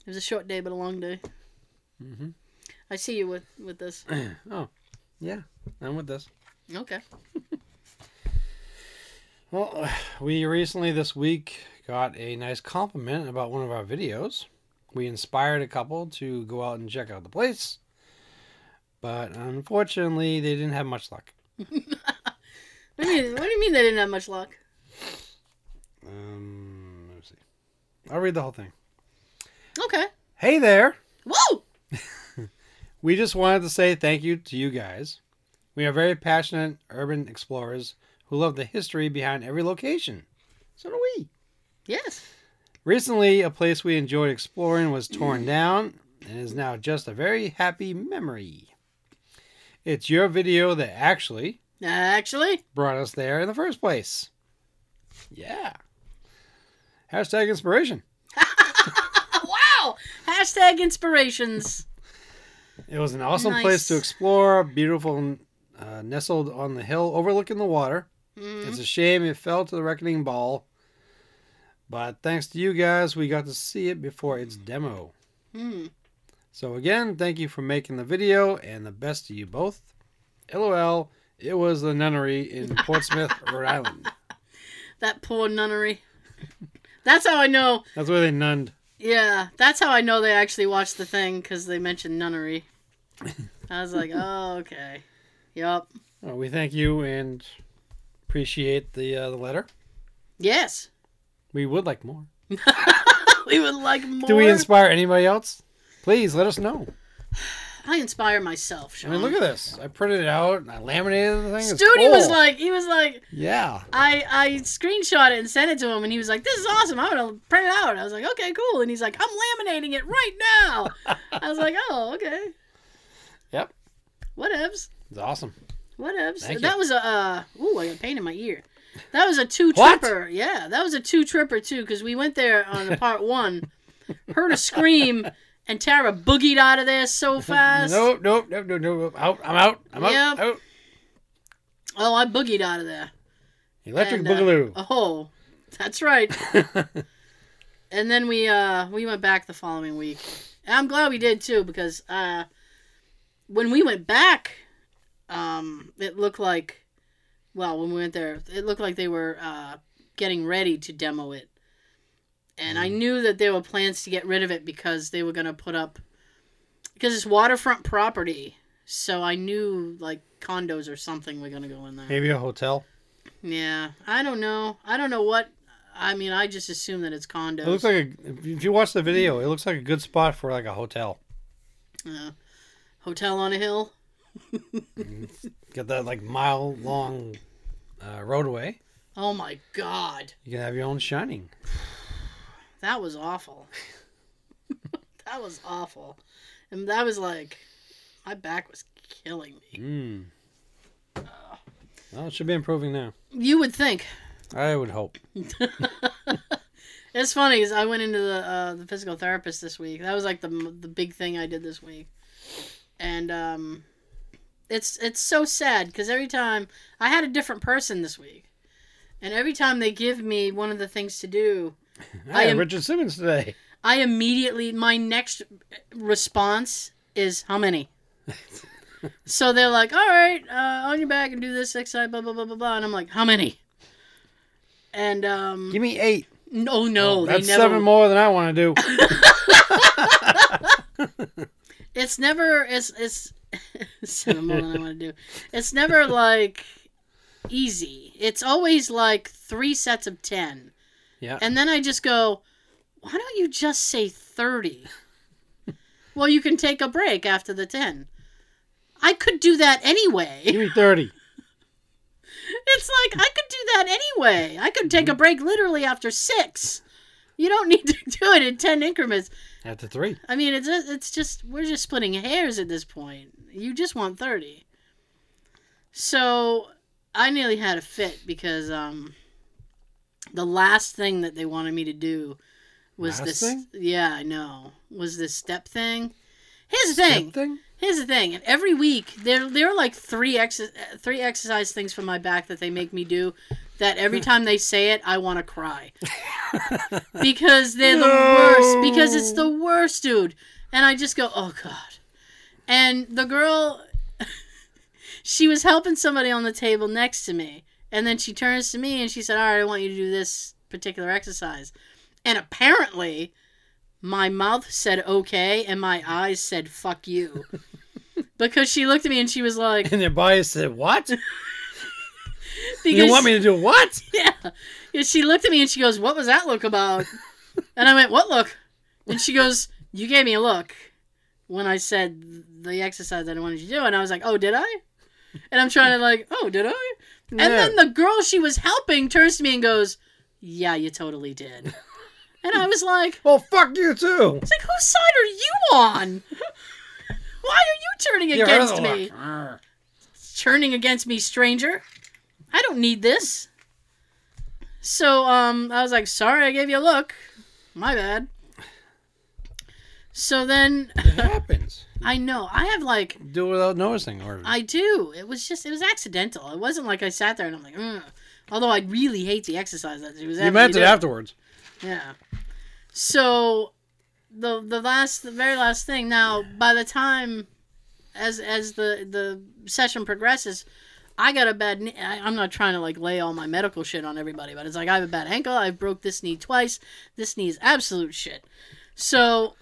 Speaker 2: It was a short day, but a long day.
Speaker 3: Mm-hmm.
Speaker 2: I see you with with this.
Speaker 3: oh, yeah. I'm with this.
Speaker 2: Okay.
Speaker 3: Well, we recently this week got a nice compliment about one of our videos. We inspired a couple to go out and check out the place, but unfortunately, they didn't have much luck.
Speaker 2: What do you mean? What do you mean they didn't have much luck?
Speaker 3: Um, let's see. I'll read the whole thing.
Speaker 2: Okay.
Speaker 3: Hey there!
Speaker 2: Whoa!
Speaker 3: We just wanted to say thank you to you guys. We are very passionate urban explorers who love the history behind every location. So do we.
Speaker 2: Yes.
Speaker 3: Recently, a place we enjoyed exploring was torn down and is now just a very happy memory. It's your video that actually
Speaker 2: Actually,
Speaker 3: brought us there in the first place. Yeah. Hashtag inspiration.
Speaker 2: wow! Hashtag inspirations.
Speaker 3: It was an awesome place to explore, beautiful, uh, nestled on the hill overlooking the water.
Speaker 2: Mm.
Speaker 3: It's a shame it fell to the Reckoning Ball. But thanks to you guys, we got to see it before its demo.
Speaker 2: Mm.
Speaker 3: So again, thank you for making the video and the best to you both. LOL, it was the nunnery in Portsmouth, Rhode Island.
Speaker 2: That poor nunnery. That's how I know.
Speaker 3: That's where they nunned.
Speaker 2: Yeah, that's how I know they actually watched the thing because they mentioned nunnery. I was like, oh, okay. Yup.
Speaker 3: Uh, we thank you and appreciate the uh, the letter.
Speaker 2: Yes.
Speaker 3: We would like more.
Speaker 2: we would like more.
Speaker 3: Do we inspire anybody else? Please let us know.
Speaker 2: I inspire myself,
Speaker 3: I mean, look at this. I printed it out and I laminated the thing. It's
Speaker 2: Studi was like, he was like,
Speaker 3: yeah.
Speaker 2: I I screenshot it and sent it to him, and he was like, "This is awesome. I'm gonna print it out." I was like, "Okay, cool." And he's like, "I'm laminating it right now." I was like, "Oh, okay."
Speaker 3: Yep.
Speaker 2: Whatevs.
Speaker 3: It's awesome.
Speaker 2: Whatevs.
Speaker 3: Thank
Speaker 2: that
Speaker 3: you.
Speaker 2: was a. Uh, ooh, I got pain in my ear. That was a two tripper. Yeah, that was a two tripper too, because we went there on the part one, heard a scream, and Tara boogied out of there so fast.
Speaker 3: Nope, nope, nope, nope, nope. Out. I'm out. I'm out.
Speaker 2: Yep.
Speaker 3: out.
Speaker 2: Oh, I boogied out of there.
Speaker 3: Electric
Speaker 2: And, uh,
Speaker 3: Boogaloo.
Speaker 2: Oh, that's right. and then we uh we went back the following week. And I'm glad we did too because uh when we went back um it looked like well when we went there it looked like they were uh getting ready to demo it. And I knew that there were plans to get rid of it because they were going to put up because it's waterfront property. So I knew like condos or something were going to go in there.
Speaker 3: Maybe a hotel.
Speaker 2: Yeah, I don't know. I don't know what. I mean, I just assume that it's condos.
Speaker 3: It looks like a, if you watch the video, it looks like a good spot for like a hotel.
Speaker 2: Uh, hotel on a hill.
Speaker 3: Get that like mile long uh, roadway.
Speaker 2: Oh my god,
Speaker 3: You can have your own shining.
Speaker 2: that was awful. that was awful, and that was like, my back was killing me.
Speaker 3: Mm. Well, it should be improving now.
Speaker 2: You would think.
Speaker 3: I would hope.
Speaker 2: It's funny because I went into the uh, the physical therapist this week. That was like the the big thing I did this week, and um, it's it's so sad because every time I had a different person this week, and every time they give me one of the things to do,
Speaker 3: I
Speaker 2: I am-
Speaker 3: Richard Simmons today.
Speaker 2: I immediately my next response is how many. so they're like, "All right, uh, on your back and do this exercise, blah blah blah blah blah," and I'm like, "How many?" And um,
Speaker 3: Give me eight.
Speaker 2: no, no,
Speaker 3: Oh,
Speaker 2: they
Speaker 3: that's
Speaker 2: never.
Speaker 3: seven more than I want to do.
Speaker 2: It's never. It's it's more than I want to do. It's never like easy. It's always like three sets of ten.
Speaker 3: Yeah.
Speaker 2: And then I just go, why don't you just say 30? well, you can take a break after the 10. I could do that anyway.
Speaker 3: Give me thirty.
Speaker 2: It's like, I could do that anyway. I could take mm-hmm. a break literally after six. You don't need to do it in 10 increments.
Speaker 3: After three.
Speaker 2: I mean, it's, it's just, we're just splitting hairs at this point. You just want 30. So I nearly had a fit because um, the last thing that they wanted me to do was
Speaker 3: Last
Speaker 2: this.
Speaker 3: thing?
Speaker 2: Yeah, I know. Was this step thing? Here's the thing.
Speaker 3: Thing?
Speaker 2: Here's the thing. And every week there there are like three ex- three exercise things for my back that they make me do. That every time they say it, I want to cry because they're the worst. Because it's the worst, dude. And I just go, oh god. And the girl, she was helping somebody on the table next to me, and then she turns to me and she said, "All right, I want you to do this particular exercise." And apparently, my mouth said okay, and my eyes said fuck you. because she looked at me and she was like,
Speaker 3: And their bias said, "What? You want me to do what?"
Speaker 2: Yeah. She looked at me and she goes, What was that look about? and I went, What look? And she goes, You gave me a look when I said the exercise that I wanted you to do. And I was like, Oh, did I? And I'm trying to, like, Oh, did I? And
Speaker 3: Yeah.
Speaker 2: then the girl she was helping turns to me and goes, Yeah, you totally did. And I was like,
Speaker 3: Well, fuck you too.
Speaker 2: It's like, whose side are you on? Why are you turning against me? Turning against me, stranger. I don't need this. So, um, I was like, sorry, I gave you a look. My bad. So then,
Speaker 3: It happens.
Speaker 2: I know, I have like,
Speaker 3: Do it without noticing, or
Speaker 2: I do. It was just, it was accidental. It wasn't like I sat there and I'm like, Ugh. although I really hate the exercise that she was
Speaker 3: you meant it afterwards.
Speaker 2: Yeah. So the the last the very last thing now by the time as as the the session progresses I got a bad knee. I, I'm not trying to like lay all my medical shit on everybody, but it's like I have a bad ankle. I broke this knee twice. This knee is absolute shit. So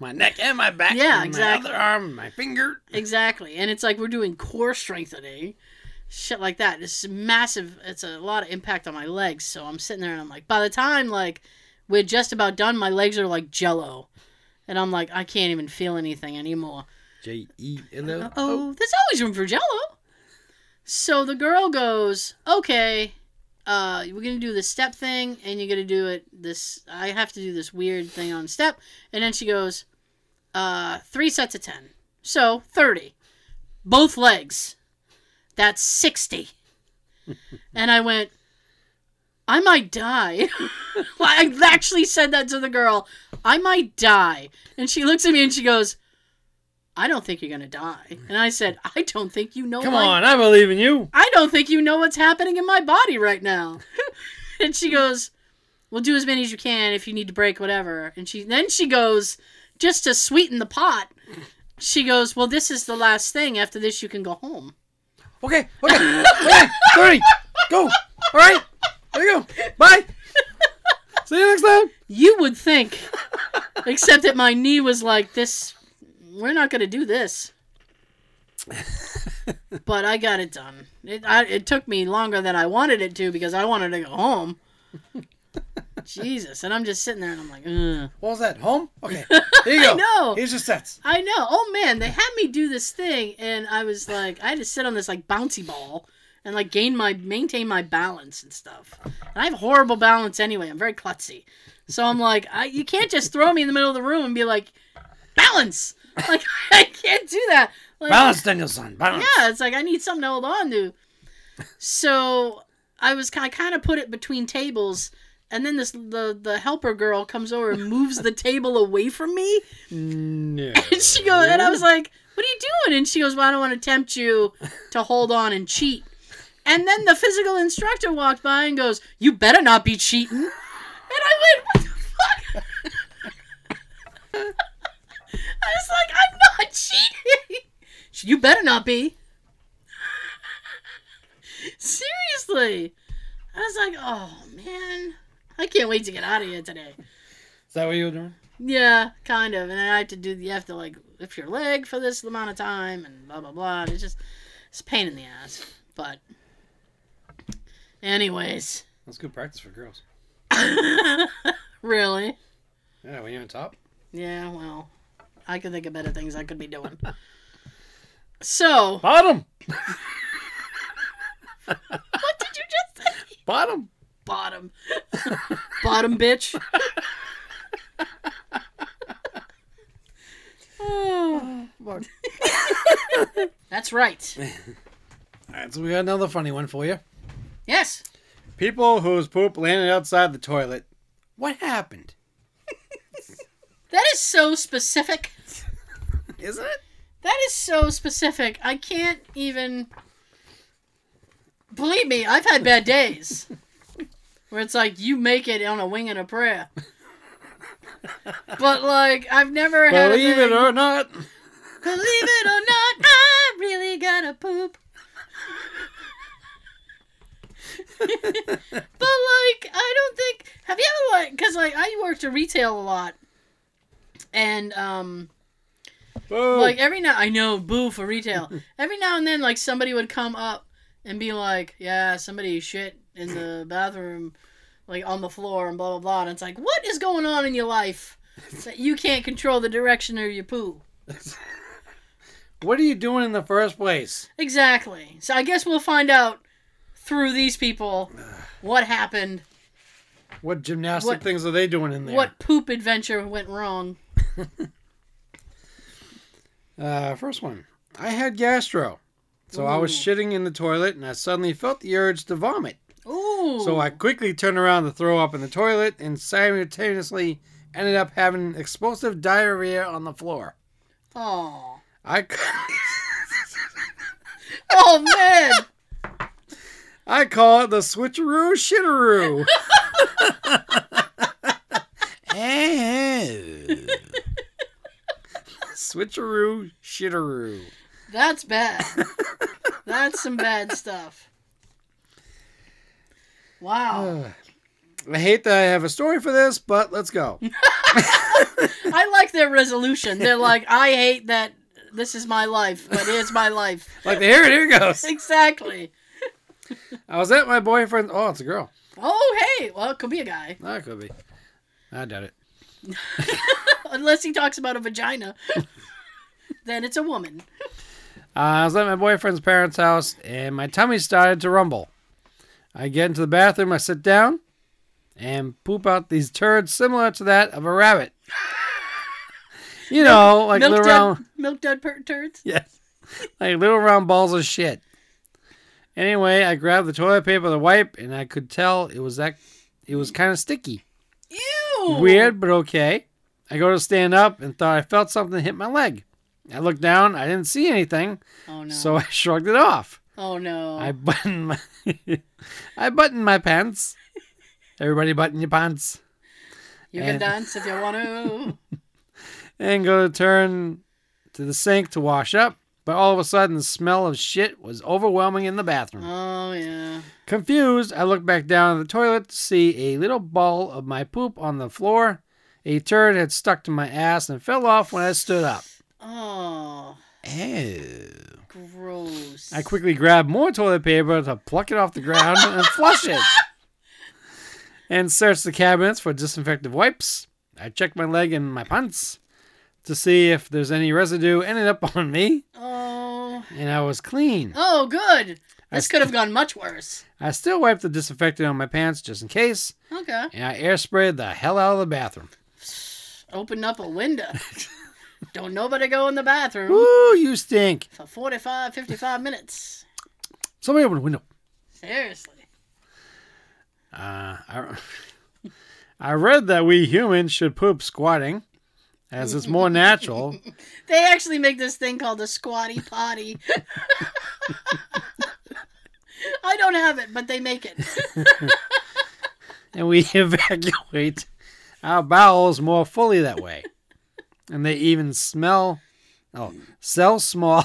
Speaker 3: My neck and my back.
Speaker 2: Yeah,
Speaker 3: and
Speaker 2: exactly.
Speaker 3: My other arm, my finger.
Speaker 2: exactly, and it's like we're doing core strengthening, shit like that. It's massive. It's a lot of impact on my legs. So I'm sitting there and I'm like, by the time like we're just about done, my legs are like jello, and I'm like, I can't even feel anything anymore.
Speaker 3: J E L L.
Speaker 2: Oh, there's always room for jello. So the girl goes, okay, uh, we're gonna do the step thing, and you're gonna do it this. I have to do this weird thing on step, and then she goes, uh, three sets of ten, so thirty, both legs. That's sixty. and I went, I might die. I actually said that to the girl. I might die. And she looks at me and she goes, I don't think you're gonna die. And I said, I don't think you know.
Speaker 3: Come
Speaker 2: my-
Speaker 3: on, I believe in you.
Speaker 2: I don't think you know what's happening in my body right now. and she goes, Well, do as many as you can if you need to break whatever. And she then she goes, just to sweeten the pot. She goes, Well, this is the last thing. After this, you can go home.
Speaker 3: Okay, okay, okay. Thirty. Go. All right. There you go. Bye. See you next time.
Speaker 2: You would think, except that my knee was like this. We're not gonna do this. but I got it done. It I, it took me longer than I wanted it to because I wanted to go home. Jesus, and I'm just sitting there and I'm like, Ugh.
Speaker 3: What was that? Home? Okay. Here you go.
Speaker 2: I know.
Speaker 3: Here's your sets.
Speaker 2: I know. Oh man, they had me do this thing, and I was like, I had to sit on this like bouncy ball and like gain my maintain my balance and stuff. And I have horrible balance anyway. I'm very klutzy, so I'm like, I, you can't just throw me in the middle of the room and be like, balance. Like I can't do that. Like,
Speaker 3: Balance, Daniel-san. Balance.
Speaker 2: yeah, it's like I need something to hold on to. So I was I kind of put it between tables, and then this the the helper girl comes over and moves the table away from me.
Speaker 3: No.
Speaker 2: And she goes, and I was like, "What are you doing?" And she goes, "Well, I don't want to tempt you to hold on and cheat." And then the physical instructor walked by and goes, "You better not be cheating." And I went, "What the fuck?" You better not be. Seriously. I was like, oh man, I can't wait to get out of here today.
Speaker 3: Is that what you were doing?
Speaker 2: Yeah, kind of. And then I have to do. You have to like lift your leg for this amount of time, and blah blah blah. And it's just it's a pain in the ass. But, anyways,
Speaker 3: That's good practice for girls.
Speaker 2: really,
Speaker 3: Yeah, when you're on top.
Speaker 2: yeah. Well, I could think of better things I could be doing. So,
Speaker 3: Bottom!
Speaker 2: what did you just say?
Speaker 3: Bottom!
Speaker 2: Bottom, bottom, bitch. oh, that's right.
Speaker 3: Alright, so we got another funny one for you.
Speaker 2: Yes.
Speaker 3: People whose poop landed outside the toilet. What happened?
Speaker 2: That is so specific.
Speaker 3: Isn't it?
Speaker 2: That is so specific. I can't even. Believe me, I've had bad days where it's like you make it on a wing and a prayer. But like, I've never had.
Speaker 3: Believe it or not.
Speaker 2: Believe it or not, I really gotta poop. but like, I don't think. Have you ever like? Because like, I worked at retail a lot, and um.
Speaker 3: Boo.
Speaker 2: like every now I know boo for retail. every now and then like somebody would come up and be like, "Yeah, somebody shit in the bathroom like on the floor and blah blah blah." And it's like, "What is going on in your life that you can't control the direction of your poo?"
Speaker 3: what are you doing in the first place?
Speaker 2: Exactly. So I guess we'll find out through these people what happened,
Speaker 3: What gymnastic
Speaker 2: What-
Speaker 3: things are they doing in there?
Speaker 2: what poop adventure went wrong.
Speaker 3: Uh, first one. I had gastro. So I was shitting in the toilet and I suddenly felt the urge to vomit.
Speaker 2: Ooh.
Speaker 3: So I quickly turned around to throw up in the toilet and simultaneously ended up having explosive diarrhea on the floor.
Speaker 2: Oh.
Speaker 3: I,
Speaker 2: Oh man.
Speaker 3: I call it the switcheroo shitteroo. switcheroo shitteroo.
Speaker 2: That's bad. That's some bad stuff. Wow.
Speaker 3: I hate that I have a story for this, but let's go.
Speaker 2: I like their resolution. They're like, I hate that this is my life, but it's my life.
Speaker 3: Like, here, here it goes.
Speaker 2: Exactly.
Speaker 3: I was at my boyfriend. Oh, it's a girl.
Speaker 2: Oh, hey. Well, it could be a guy.
Speaker 3: That could be. I doubt it.
Speaker 2: Unless he talks about a vagina. then it's a woman.
Speaker 3: Uh, I was at my boyfriend's parents' house, and my tummy started to rumble. I get into the bathroom, I sit down, and poop out these turds similar to that of a rabbit. You know, like
Speaker 2: milk
Speaker 3: little
Speaker 2: dud,
Speaker 3: round,
Speaker 2: milk dud per- turds.
Speaker 3: yes, like little round balls of shit. Anyway, I grabbed the toilet paper to wipe, and I could tell it was that it was kind of sticky. Weird, but okay. I go to stand up and thought I felt something hit my leg. I looked down, I didn't see anything,
Speaker 2: Oh no.
Speaker 3: so I shrugged it off.
Speaker 2: oh no.
Speaker 3: I button my I button my pants. Everybody button your pants.
Speaker 2: you can dance if you want to.
Speaker 3: And go to turn to the sink to wash up. But all of a sudden the smell of shit was overwhelming in the bathroom.
Speaker 2: Oh yeah.
Speaker 3: Confused, I looked back down at the toilet to see a little ball of my poop on the floor. A turd had stuck to my ass and fell off when I stood up.
Speaker 2: Oh,
Speaker 3: Ew.
Speaker 2: gross.
Speaker 3: I quickly grabbed more toilet paper to pluck it off the ground and flush it. And searched the cabinets for disinfectant wipes. I checked my leg and my pants to see if there's any residue ended up on me,
Speaker 2: Oh.
Speaker 3: And I was clean.
Speaker 2: Oh, good. This could have gone much worse.
Speaker 3: I still wiped the disinfectant on my pants just in case,
Speaker 2: Okay.
Speaker 3: and I air sprayed the hell out of the bathroom.
Speaker 2: Open up a window. Don't nobody go in the bathroom
Speaker 3: Woo, you stink.
Speaker 2: for 45, 55 minutes.
Speaker 3: Somebody open the window.
Speaker 2: Seriously.
Speaker 3: Uh, I, I read that we humans should poop squatting, as it's more natural.
Speaker 2: They actually make this thing called a squatty potty. I don't have it, but they make it.
Speaker 3: and we evacuate our bowels more fully that way. And they even smell, oh, sell small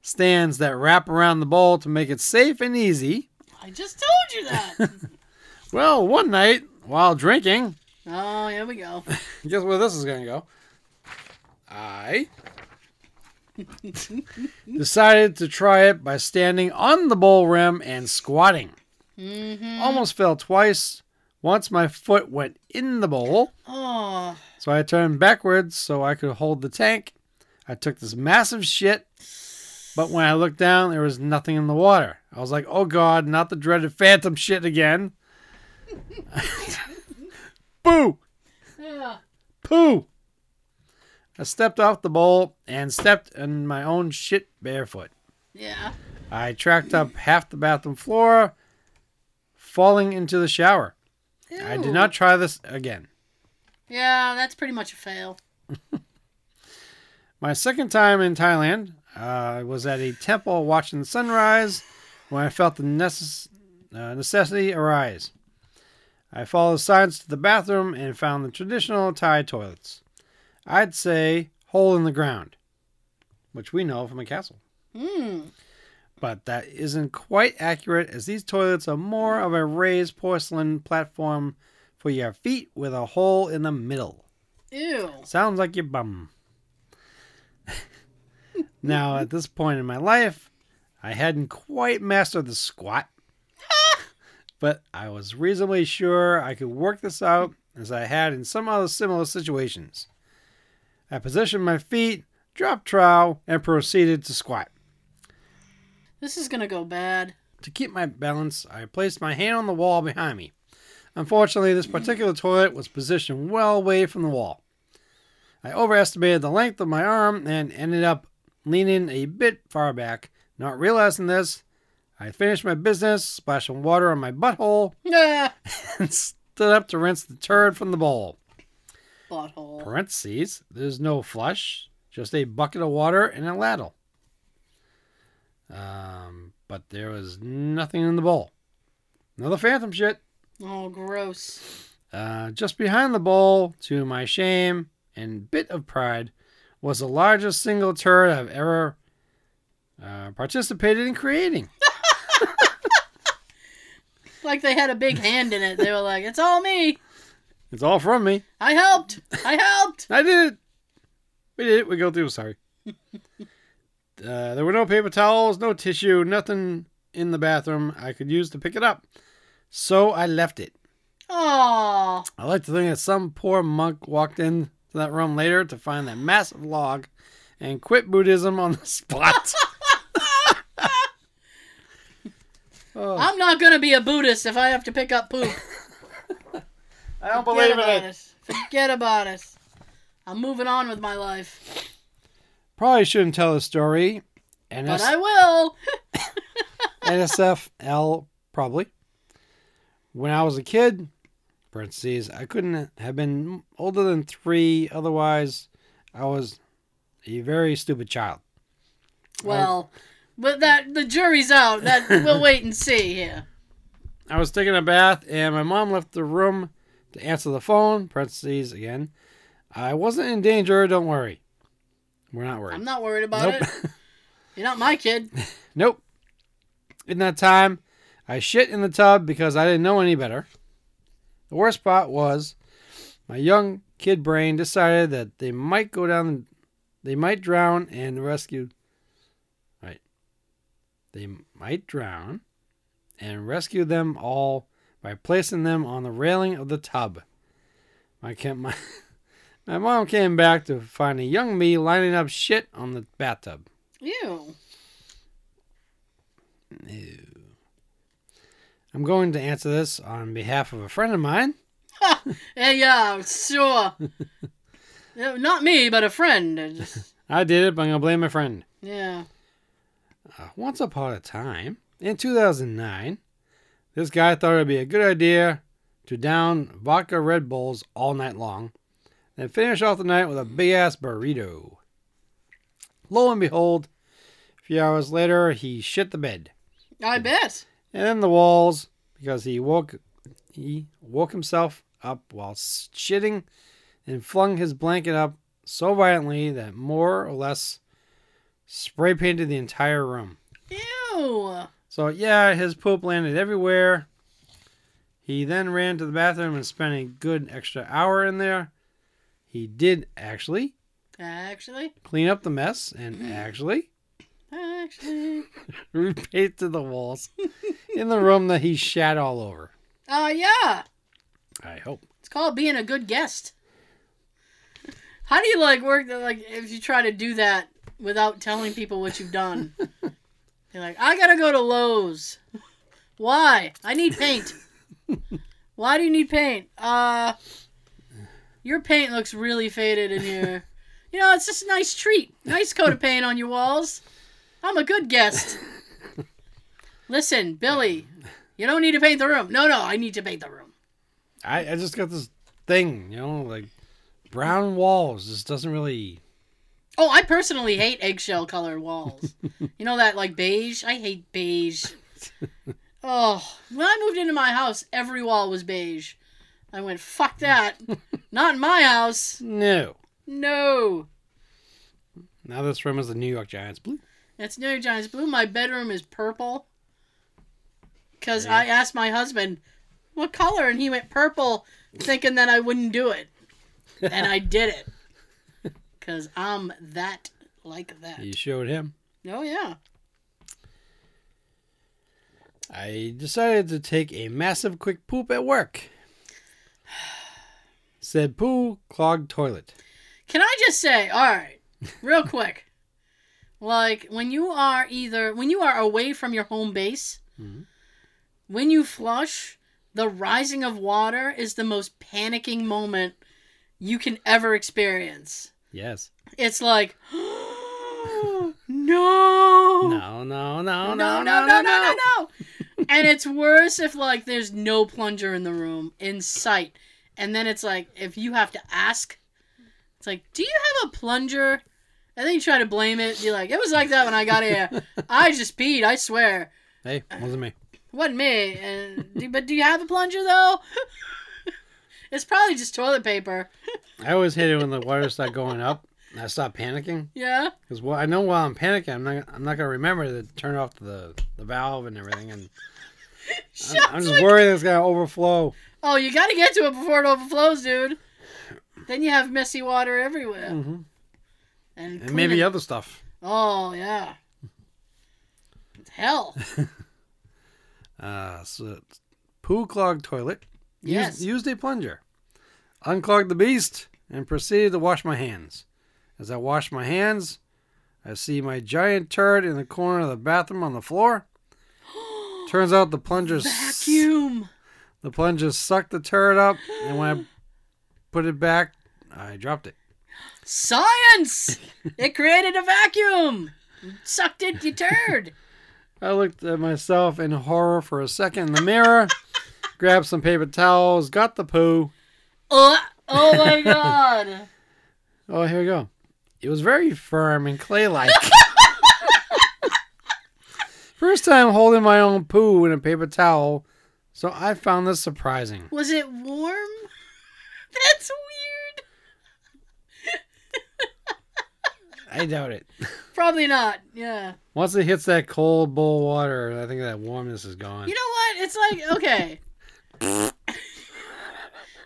Speaker 3: stands that wrap around the bowl to make it safe and easy.
Speaker 2: I just told you that.
Speaker 3: Well, one night while drinking,
Speaker 2: oh, here we go.
Speaker 3: guess where this is going to go? I decided to try it by standing on the bowl rim and squatting.
Speaker 2: Mm-hmm.
Speaker 3: Almost fell twice. Once my foot went in the bowl,
Speaker 2: Oh,
Speaker 3: so I turned backwards so I could hold the tank. I took this massive shit, but when I looked down, there was nothing in the water. I was like, oh god, not the dreaded phantom shit again. Boo!
Speaker 2: yeah.
Speaker 3: Poo! I stepped off the bowl and stepped in my own shit barefoot.
Speaker 2: Yeah.
Speaker 3: I tracked up half the bathroom floor, falling into the shower. I did not try this again.
Speaker 2: Yeah, that's pretty much a fail.
Speaker 3: My second time in Thailand, uh, I was at a temple watching the sunrise when I felt the necess- uh, necessity arise. I followed the signs to the bathroom and found the traditional Thai toilets. I'd say hole in the ground, which we know from a castle.
Speaker 2: Hmm.
Speaker 3: But that isn't quite accurate as these toilets are more of a raised porcelain platform for your feet with a hole in the middle.
Speaker 2: Ew.
Speaker 3: Sounds like your bum. now, at this point in my life, I hadn't quite mastered the squat, but I was reasonably sure I could work this out as I had in some other similar situations. I positioned my feet, dropped trowel, and proceeded to squat.
Speaker 2: This is gonna go bad.
Speaker 3: To keep my balance, I placed my hand on the wall behind me. Unfortunately, this particular toilet was positioned well away from the wall. I overestimated the length of my arm and ended up leaning a bit far back. Not realizing this, I finished my business, splashing water on my butthole, and stood up to rinse the turd from the bowl.
Speaker 2: Butthole.
Speaker 3: Parentheses, there's no flush, just a bucket of water and a ladle. Um, but there was nothing in the bowl. Another phantom shit.
Speaker 2: Oh, gross.
Speaker 3: Uh, just behind the bowl, to my shame and bit of pride, was the largest single turd I've ever uh, participated in creating.
Speaker 2: Like they had a big hand in it. They were like, "It's all me.
Speaker 3: It's all from me.
Speaker 2: I helped. I helped."
Speaker 3: I did it. We did it. We go through. Sorry. uh, there were no paper towels, no tissue, nothing in the bathroom I could use to pick it up. So I left it.
Speaker 2: Oh.
Speaker 3: I like to think that some poor monk walked into that room later to find that massive log and quit Buddhism on the spot. Oh,
Speaker 2: I'm not gonna be a Buddhist if I have to pick up poop.
Speaker 3: I don't
Speaker 2: Forget
Speaker 3: believe in
Speaker 2: about
Speaker 3: it.
Speaker 2: Forget about us. I'm moving on with my life,
Speaker 3: Probably shouldn't tell the story.
Speaker 2: but I will.
Speaker 3: NSFL, probably. When I was a kid, parentheses, I couldn't have been older than three. Otherwise, I was a very stupid child.
Speaker 2: Well, but that the jury's out. That we'll wait and see here.
Speaker 3: I was taking a bath, and my mom left the room to answer the phone. Parentheses again. I wasn't in danger. Don't worry. We're not worried.
Speaker 2: I'm not worried about
Speaker 3: Nope.
Speaker 2: it. You're not my kid.
Speaker 3: Nope. In that time, I shit in the tub because I didn't know any better. The worst part was my young kid brain decided that they might go down, they might drown and rescue. They might drown and rescue them all by placing them on the railing of the tub. My, my, my mom came back to find a young me lining up shit on the bathtub.
Speaker 2: Ew.
Speaker 3: Ew. I'm going to answer this on behalf of a friend of mine.
Speaker 2: Yeah, yeah, sure. Not me, but a friend. I Just,
Speaker 3: I did it, but I'm going to blame my friend.
Speaker 2: yeah.
Speaker 3: Uh, once upon a time, in 2009, this guy thought it would be a good idea to down vodka Red Bulls all night long, then finish off the night with a big ass burrito. Lo and behold, a few hours later, he shit the bed.
Speaker 2: I bet.
Speaker 3: and then the walls because he woke he woke himself up while shitting and flung his blanket up so violently that more or less spray painted the entire room.
Speaker 2: Ew.
Speaker 3: So yeah, his poop landed everywhere. He then ran to the bathroom and spent a good extra hour in there. He did actually
Speaker 2: Actually,
Speaker 3: clean up the mess and actually
Speaker 2: actually.
Speaker 3: repainted the walls in the room that he shat all over.
Speaker 2: Uh, yeah.
Speaker 3: I hope.
Speaker 2: It's called being a good guest. How do you like work? the- Like, if you try to do that without telling people what you've done, you're like, I gotta go to Lowe's. Why? I need paint. Why do you need paint? Uh, your paint looks really faded in here. You know, it's just a nice treat. Nice coat of paint on your walls. I'm a good guest. Listen, Billy, you don't need to paint the room. No, no, I need to paint the room.
Speaker 3: I, I just got this thing, you know, like brown walls This doesn't really
Speaker 2: Oh, I personally hate eggshell colored walls. you know that like beige? I hate beige. Oh, when I moved into my house, every wall was beige. I went, fuck that. Not in my house.
Speaker 3: No.
Speaker 2: No.
Speaker 3: Now this room is the New York Giants blue.
Speaker 2: It's New York Giants blue. My bedroom is purple. Because
Speaker 3: Yeah.
Speaker 2: I asked my husband, what color? And he went purple, thinking that I wouldn't do it. And I did it. Because I'm that like that.
Speaker 3: You showed him.
Speaker 2: Oh, yeah.
Speaker 3: I decided to take a massive quick poop at work. Said poo, clogged toilet.
Speaker 2: Can I just say, all right, real quick, like when you are either when you are away from your home base,
Speaker 3: Mhm.
Speaker 2: when you flush, the rising of water is the most panicking moment you can ever experience.
Speaker 3: Yes.
Speaker 2: It's like, no,
Speaker 3: No, no, no, no,
Speaker 2: no, no, no, no, no, no. and it's worse if like there's no plunger in the room in sight. And then it's like if you have to ask, it's like, do you have a plunger? And then you try to blame it. You're like, it was like that when I got here. I just peed. I swear,
Speaker 3: Hey, wasn't me.
Speaker 2: wasn't me. And but do you have a plunger though? it's probably just toilet paper.
Speaker 3: I always hate it when the water starts going up. and I stop panicking
Speaker 2: Yeah.
Speaker 3: because well, I know while I'm panicking, I'm not. I'm not gonna remember to turn off the the valve and everything, and I'm, I'm just worried it's gonna overflow.
Speaker 2: Oh, you got to get to it before it overflows, dude. Then you have messy water everywhere.
Speaker 3: hmm
Speaker 2: And,
Speaker 3: And maybe
Speaker 2: it-
Speaker 3: other stuff.
Speaker 2: Oh yeah. It's hell.
Speaker 3: Uh, so poo clogged toilet.
Speaker 2: Yes.
Speaker 3: Used, used a plunger. Unclogged the beast and proceeded to wash my hands. As I wash my hands, I see my giant turd in the corner of the bathroom on the floor. Turns out the plunger s-
Speaker 2: Vacuum.
Speaker 3: the plunger sucked the turd up, and when I put it back, I dropped it.
Speaker 2: Science. it created a vacuum. Sucked it, you turd.
Speaker 3: I looked at myself in horror for a second in the mirror, grabbed some paper towels, got the poo.
Speaker 2: Uh, oh my god.
Speaker 3: Oh, here we go. It was very firm and clay-like. First time holding my own poo in a paper towel, so I found this surprising.
Speaker 2: Was it warm? That's weird.
Speaker 3: I doubt it.
Speaker 2: Probably not. Yeah.
Speaker 3: Once it hits that cold bowl of water, I think that warmness is gone.
Speaker 2: You know what? It's like, okay.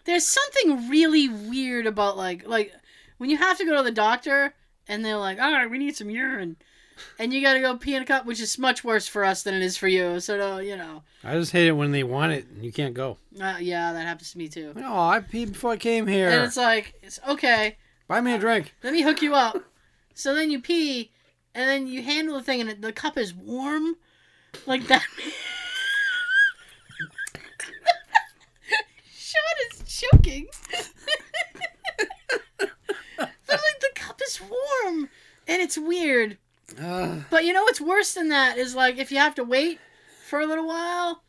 Speaker 2: There's something really weird about like like when you have to go to the doctor and they're like, "All right, we need some urine." And you got to go pee in a cup, which is much worse for us than it is for you. So, uh, you know.
Speaker 3: I just hate it when they want it and you can't go.
Speaker 2: Uh, yeah, that happens to me too.
Speaker 3: Oh, I peed before I came here.
Speaker 2: And it's like, it's okay.
Speaker 3: Buy me a drink.
Speaker 2: Let me hook you up. So then you pee, and then you handle the thing, and the cup is warm, like that. Sean is choking. but like the cup is warm, and it's weird.
Speaker 3: Uh,
Speaker 2: But you know what's worse than that is like if you have to wait for a little while,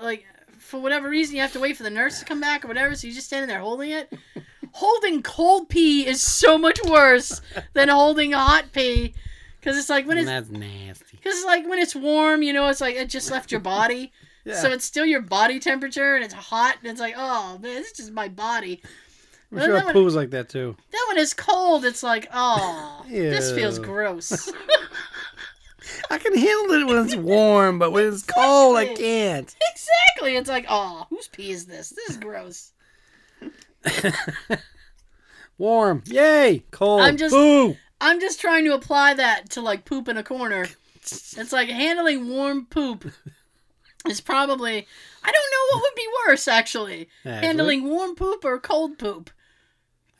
Speaker 2: like for whatever reason you have to wait for the nurse to come back or whatever, so you're just standing there holding it. holding cold pee is so much worse than holding hot pee, because it's like when it's
Speaker 3: that's nasty.
Speaker 2: because it's like when it's warm, you know, it's like it just left your body,
Speaker 3: Yeah.
Speaker 2: so it's still your body temperature and it's hot and it's like oh man, this is just my body.
Speaker 3: I'm sure
Speaker 2: that one-
Speaker 3: poo's like that too.
Speaker 2: That when it's cold, it's like, oh, this feels gross.
Speaker 3: I can handle it when it's warm, but when it's cold, I can't.
Speaker 2: exactly. It's like, oh, whose pee is this? This is gross.
Speaker 3: Warm, yay! Cold,
Speaker 2: I'm just-
Speaker 3: boo.
Speaker 2: I'm just trying to apply that to like poop in a corner. It's like handling warm poop is probably I don't know what would be worse actually.
Speaker 3: Actually,
Speaker 2: Handling warm poop or cold poop.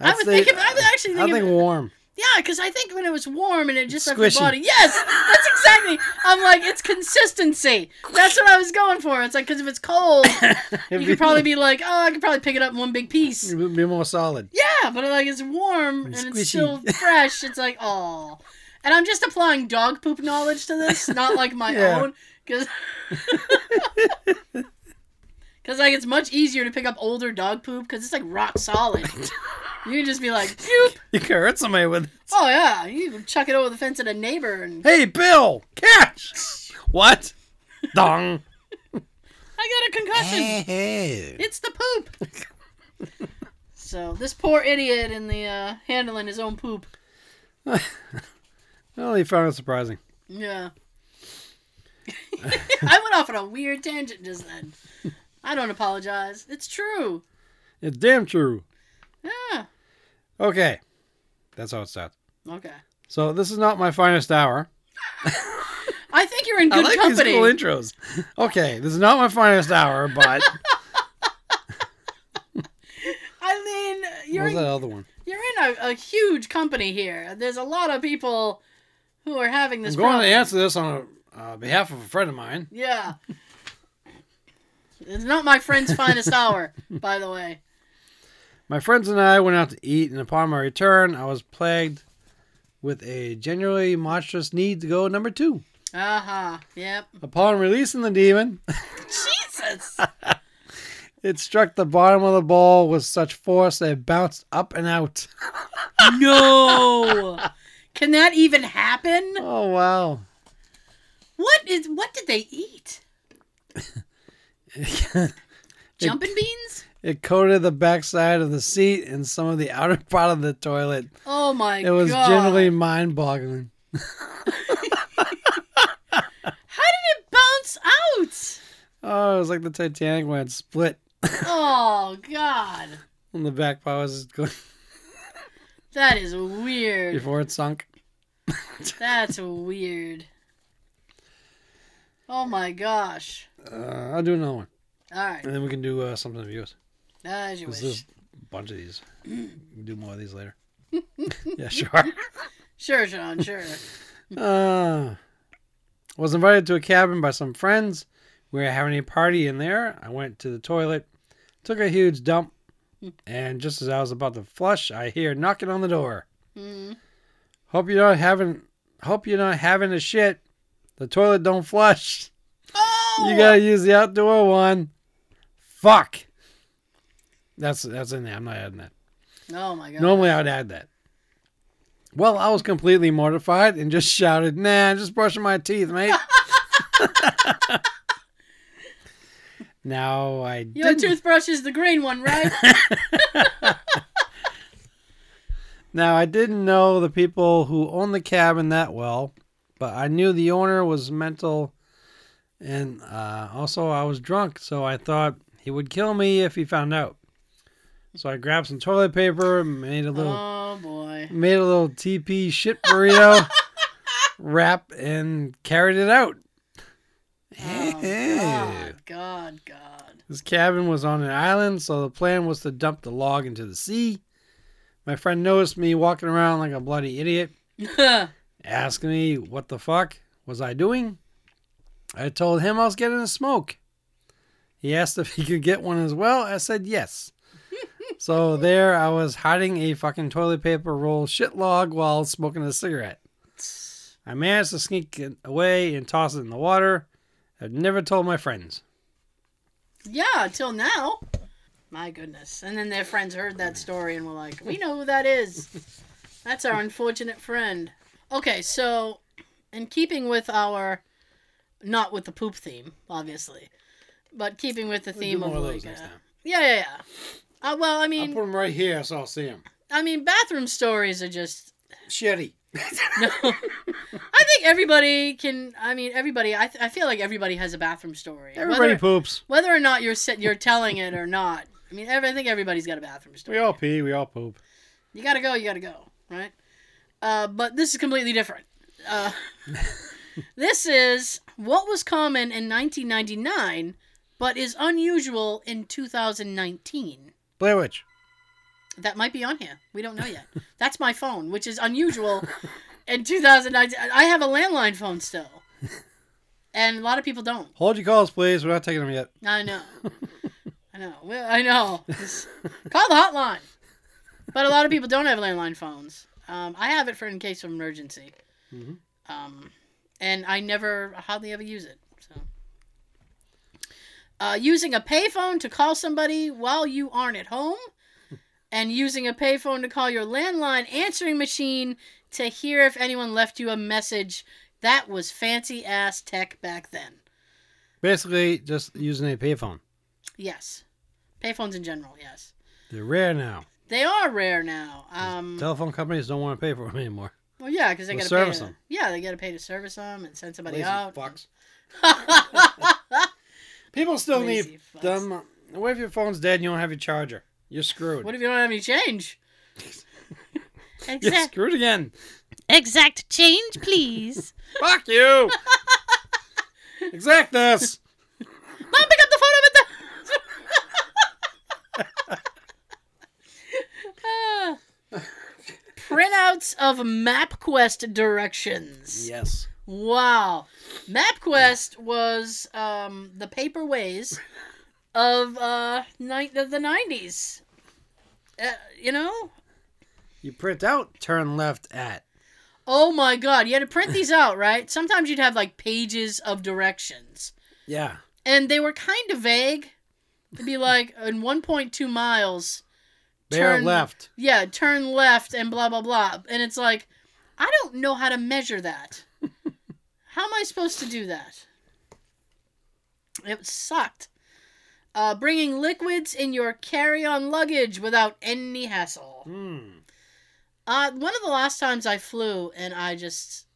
Speaker 3: I'd
Speaker 2: I would think of- I would actually
Speaker 3: I
Speaker 2: think of-
Speaker 3: warm.
Speaker 2: Yeah, because I think when it was warm and it just left your
Speaker 3: Squishy.
Speaker 2: body. Yes, that's exactly. I'm like, it's consistency. That's what I was going for. It's like because if it's cold, you could probably be like, oh, I could probably pick it up in one big piece.
Speaker 3: It would be more solid.
Speaker 2: Yeah, but like it's warm and
Speaker 3: It's
Speaker 2: it's still fresh. It's like, oh. And I'm just applying dog poop knowledge to this, not like my
Speaker 3: Yeah.
Speaker 2: own, because. Because like it's much easier to pick up older dog poop because it's like rock solid. You can just be like, "Poop."
Speaker 3: You can hurt somebody with.
Speaker 2: Oh yeah, you can chuck it over the fence at a neighbor, and
Speaker 3: Hey, Bill, catch! what? Dong.
Speaker 2: I got a concussion.
Speaker 3: Hey.
Speaker 2: It's the poop. so this poor idiot in the uh, handling his own poop.
Speaker 3: Well, he found it surprising.
Speaker 2: Yeah. I went off on a weird tangent just then. I don't apologize. It's true.
Speaker 3: It's damn true.
Speaker 2: Yeah.
Speaker 3: Okay, that's how it starts.
Speaker 2: Okay.
Speaker 3: So this is not my finest hour.
Speaker 2: I think you're in
Speaker 3: I
Speaker 2: good
Speaker 3: like
Speaker 2: company.
Speaker 3: these cool intros. Okay, this is not my finest hour, but
Speaker 2: I mean, you're
Speaker 3: was
Speaker 2: in,
Speaker 3: that other one?
Speaker 2: you're in a, a huge company here. There's a lot of people who are having this
Speaker 3: I'm going
Speaker 2: problem.
Speaker 3: to answer this on a, uh, behalf of a friend of mine.
Speaker 2: Yeah. It's not my friend's finest hour, by the way.
Speaker 3: My friends and I went out to eat, and upon my return, I was plagued with a genuinely monstrous need to go number two.
Speaker 2: Uh huh. Yep.
Speaker 3: Upon releasing the demon,
Speaker 2: Jesus.
Speaker 3: it struck the bottom of the bowl with such force that it bounced up and out.
Speaker 2: no. Can that even happen?
Speaker 3: Oh wow!
Speaker 2: What is? What did they eat? Jumping beans?
Speaker 3: it coated the backside of the seat and some of the outer part of the toilet.
Speaker 2: Oh my god!
Speaker 3: It was
Speaker 2: god!
Speaker 3: genuinely mind-boggling.
Speaker 2: How did it bounce out?
Speaker 3: Oh, it was like the Titanic when it split,
Speaker 2: Oh god,
Speaker 3: and the back part was going
Speaker 2: that is weird.
Speaker 3: before it sunk.
Speaker 2: That's weird. Oh my gosh!
Speaker 3: Uh, I'll do another one,
Speaker 2: All right,
Speaker 3: and then we can do uh, something of yours.
Speaker 2: as you wish.
Speaker 3: there's a bunch of these. We can do more of these later. yeah, sure.
Speaker 2: Sure, Sean. Sure.
Speaker 3: Uh, was invited to a cabin by some friends. We were having a party in there. I went to the toilet, took a huge dump, and just as I was about to flush, I hear knocking on the door.
Speaker 2: Mm.
Speaker 3: Hope you're not having. Hope you're not having a shit. The toilet don't flush.
Speaker 2: Oh,
Speaker 3: You gotta use the outdoor one. Fuck. That's that's in there. I'm not adding that.
Speaker 2: Oh my god.
Speaker 3: Normally I would add that. Well, I was completely mortified and just shouted, "Nah, I'm just brushing my teeth, mate." now I
Speaker 2: Your
Speaker 3: didn't.
Speaker 2: toothbrush is the green one, right?
Speaker 3: Now I didn't know the people who own the cabin that well, but I knew the owner was mental, and uh, also I was drunk, so I thought he would kill me if he found out. So I grabbed some toilet paper, made a little
Speaker 2: oh boy.
Speaker 3: made a little TP shit burrito wrap and carried it out.
Speaker 2: Oh, God, God, God.
Speaker 3: This cabin was on an island, so the plan was to dump the log into the sea. My friend noticed me walking around like a bloody idiot, asking me what the fuck was I doing. I told him I was getting a smoke. He asked if he could get one as well. I said yes. so there I was hiding a fucking toilet paper roll shit log while smoking a cigarette. I managed to sneak it away and toss it in the water. I've never told my friends.
Speaker 2: yeah, until now. My goodness. And then their friends heard that story and were like, we know who that is. That's our unfortunate friend. Okay, so in keeping with our, not with the poop theme, obviously, but keeping with the theme
Speaker 3: more
Speaker 2: of
Speaker 3: of
Speaker 2: like,
Speaker 3: those next
Speaker 2: uh,
Speaker 3: time.
Speaker 2: yeah, yeah, yeah. Uh, well, I mean, I'll
Speaker 3: put them right here so I'll see them.
Speaker 2: I mean, bathroom stories are just
Speaker 3: Shitty.
Speaker 2: no. I think everybody can. I mean, everybody. I, th- I feel like everybody has a bathroom story.
Speaker 3: Everybody
Speaker 2: whether,
Speaker 3: poops.
Speaker 2: whether or not you're sit, you're telling it or not. I mean, every, I think everybody's got a bathroom story.
Speaker 3: We all pee. We all poop.
Speaker 2: You gotta go. You gotta go. Right. Uh, but this is completely different. Uh, this is what was common in 1999, but is unusual in 2019.
Speaker 3: Blair Witch.
Speaker 2: That might be on here. We don't know yet. That's my phone, which is unusual in 2019. I have a landline phone still. And a lot of people don't.
Speaker 3: Hold your calls, please. We're not taking them yet.
Speaker 2: I know. I know. Well, I know. Just call the hotline. But a lot of people don't have landline phones. Um, I have it for in case of emergency.
Speaker 3: Mhm.
Speaker 2: Um, and I never, hardly ever use it. So, uh, using a payphone to call somebody while you aren't at home, and using a payphone to call your landline answering machine to hear if anyone left you a message. That was fancy ass tech back then.
Speaker 3: Basically, just using a payphone.
Speaker 2: Yes. Payphones in general, yes.
Speaker 3: They're rare now.
Speaker 2: They are rare now. Um,
Speaker 3: Telephone companies don't want to pay for them anymore.
Speaker 2: well, yeah, because they got to pay.
Speaker 3: service
Speaker 2: To,
Speaker 3: them.
Speaker 2: yeah, they got to pay to service them and send somebody
Speaker 3: Lazy
Speaker 2: out.
Speaker 3: fucks. People still
Speaker 2: Lazy
Speaker 3: need
Speaker 2: fucks.
Speaker 3: them. What if your phone's dead and you don't have your charger? You're screwed.
Speaker 2: What if you don't have any change?
Speaker 3: You're
Speaker 2: exact,
Speaker 3: screwed again.
Speaker 2: exact change, please.
Speaker 3: Fuck you. exact this.
Speaker 2: Mom, pick up the phone. I'm at the. Ah. Printouts of MapQuest directions.
Speaker 3: Yes.
Speaker 2: Wow. MapQuest was um, the paperways of uh, ni- of the 90s. Uh, you know?
Speaker 3: You print out turn left at.
Speaker 2: Oh my god, you had to print these out, right? Sometimes you'd have like pages of directions.
Speaker 3: Yeah.
Speaker 2: And they were kind of vague. It'd be like in 1.2 miles,
Speaker 3: Bear
Speaker 2: Turn-
Speaker 3: left.
Speaker 2: yeah, turn left and blah blah blah. And it's like, I don't know how to measure that. how am I supposed to do that? It sucked. Uh, bringing liquids in your carry-on luggage without any hassle.
Speaker 3: Hmm.
Speaker 2: Uh, one of the last times I flew and I just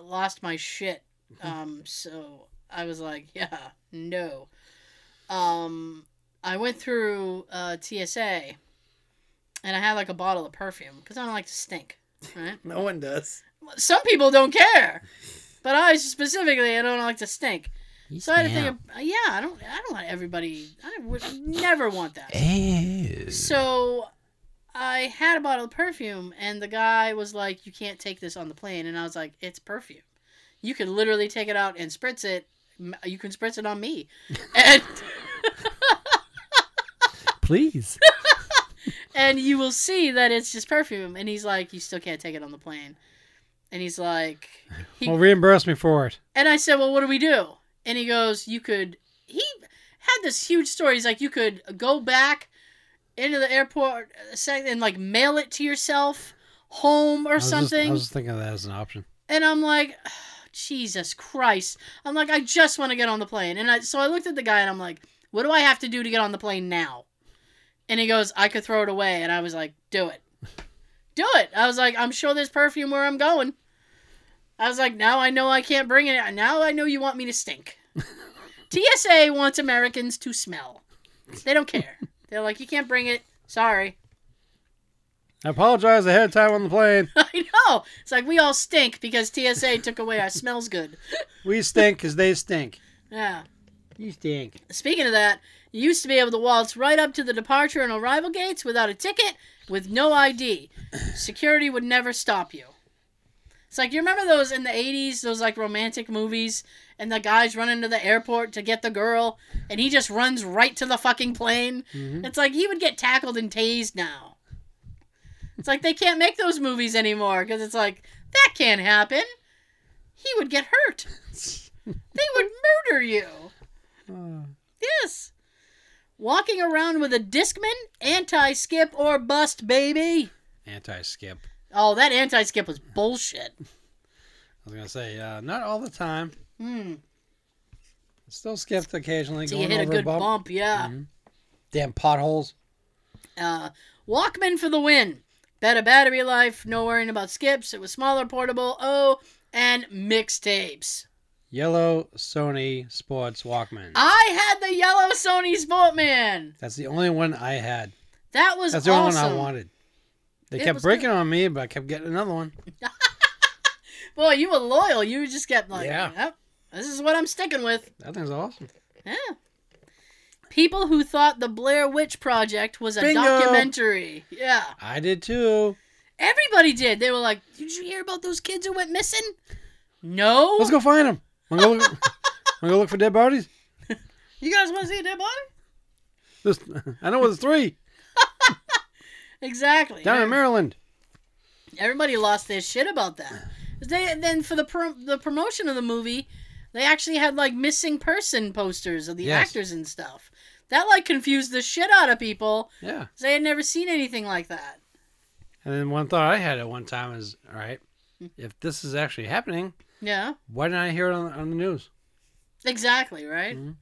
Speaker 2: lost my shit. Um, so I was like, yeah, no. Um, I went through uh, TSA and I had like a bottle of perfume because I don't like to stink. Right?
Speaker 3: No one does.
Speaker 2: Some people don't care, but I specifically I don't like to stink. You So I had to think, of, yeah, I don't, I don't want everybody. I would never want that. So I had a bottle of perfume, and the guy was like, "You can't take this on the plane," and I was like, "It's perfume. You can literally take it out and spritz it. You can spritz it on me." And
Speaker 3: Please.
Speaker 2: and you will see that it's just perfume. And he's like, "You still can't take it on the plane." And he's like, he,
Speaker 3: Well, reimburse me for it.
Speaker 2: and I said, "Well, what do we do?" And he goes, "You could." He had this huge story. He's like, "You could go back into the airport uh, a and like mail it to yourself home or
Speaker 3: I was just-
Speaker 2: something."
Speaker 3: I was thinking of that as an option.
Speaker 2: And I'm like, Jesus Christ. I'm like, I just want to get on the plane. And I, so I looked at the guy and I'm like, what do I have to do to get on the plane now? And he goes, I could throw it away. And I was like, do it. Do it. I was like, I'm sure there's perfume where I'm going. I was like, now I know I can't bring it. Now I know you want me to stink. TSA wants Americans to smell. They don't care. They're like, you can't bring it. Sorry.
Speaker 3: I apologize ahead of time on the plane.
Speaker 2: I know. It's like we all stink because TSA took away our smells good.
Speaker 3: We stink because they stink.
Speaker 2: Yeah.
Speaker 3: You stink.
Speaker 2: Speaking of that, you used to be able to waltz right up to the departure and arrival gates without a ticket, with no ID. Security would never stop you. It's like you remember those in the '80s, those like romantic movies, and the guys run into the airport to get the girl, and he just runs right to the fucking plane.
Speaker 3: Mhm.
Speaker 2: It's like he would get tackled and tased now. It's like they can't make those movies anymore because it's like that can't happen. He would get hurt. they would murder you.
Speaker 3: Uh,
Speaker 2: Yes. Walking around with a Discman, anti skip or bust, baby.
Speaker 3: Anti skip.
Speaker 2: Oh, that anti skip was bullshit.
Speaker 3: I was gonna say, uh, not all the time.
Speaker 2: Hmm.
Speaker 3: Still skipped occasionally.
Speaker 2: So you
Speaker 3: going
Speaker 2: hit a good
Speaker 3: bump.
Speaker 2: bump, yeah.
Speaker 3: Mhm. Damn potholes.
Speaker 2: Uh, Walkman for the win. Better battery life. No worrying about skips. It was smaller, portable. Oh, and mixtapes.
Speaker 3: Yellow Sony Sports Walkman.
Speaker 2: I had the yellow Sony Sportman.
Speaker 3: That's the only one I had.
Speaker 2: That was
Speaker 3: That's the
Speaker 2: awesome.
Speaker 3: only one I wanted. They
Speaker 2: It
Speaker 3: kept
Speaker 2: was
Speaker 3: breaking on me, but I kept getting another one.
Speaker 2: Boy, you were loyal. You just kept like,
Speaker 3: Yeah.
Speaker 2: "Yep, this is what I'm sticking with.
Speaker 3: That thing's awesome.
Speaker 2: Yeah. People who thought the Blair Witch Project was a
Speaker 3: Bingo.
Speaker 2: documentary. Yeah.
Speaker 3: I did too.
Speaker 2: Everybody did. They were like, Did you hear about those kids who went missing? No.
Speaker 3: Let's go find them. Wanna go look, wanna go look for dead bodies?
Speaker 2: You guys want to see a dead body?
Speaker 3: There's, I know there's three
Speaker 2: Exactly.
Speaker 3: down in Maryland.
Speaker 2: Everybody lost their shit about that. 'Cause They then for the pro- the promotion of the movie, they actually had like missing person posters of the
Speaker 3: Yes.
Speaker 2: actors and stuff. That like confused the shit out of people.
Speaker 3: Yeah.
Speaker 2: 'cause They had never seen anything like that.
Speaker 3: And then one thought I had at one time is, all right, hmm. if this is actually happening,
Speaker 2: Yeah.
Speaker 3: why didn't I hear it on, on the news?
Speaker 2: Exactly. Right.
Speaker 3: Mhm.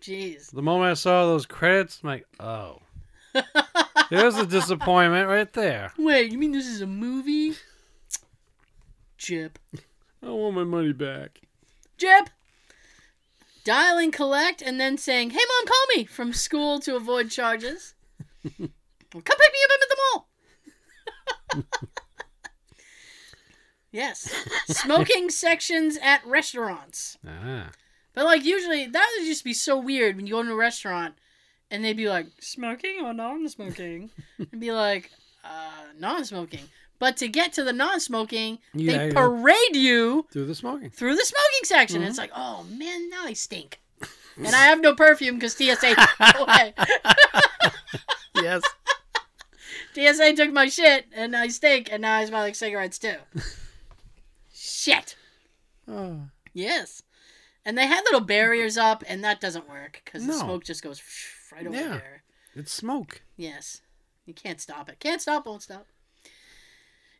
Speaker 2: Jeez.
Speaker 3: The moment I saw those credits, I'm like, oh, there's a disappointment right there.
Speaker 2: Wait, you mean this is a movie? Jip.
Speaker 3: I want my money back.
Speaker 2: Jip. Dialing collect and then saying, "Hey mom, call me" from school to avoid charges. Come pick me up at the mall. yes, smoking sections at restaurants.
Speaker 3: Ah.
Speaker 2: But like usually that would just be so weird when you go to a restaurant and they'd be like smoking or non-smoking, and be like uh, non-smoking. But to get to the non-smoking,
Speaker 3: Yeah,
Speaker 2: they parade you
Speaker 3: Through the smoking.
Speaker 2: through the smoking section.
Speaker 3: Mhm.
Speaker 2: It's like, oh man, now I stink. and I have no perfume because TSA took away.
Speaker 3: Yes.
Speaker 2: TSA took my shit and I stink, and now I smell like cigarettes too. Shit.
Speaker 3: Oh.
Speaker 2: Yes. And they had little barriers up, and that doesn't work because the smoke just goes right over
Speaker 3: Yeah.
Speaker 2: there.
Speaker 3: It's smoke.
Speaker 2: Yes. You can't stop it. Can't stop, won't stop.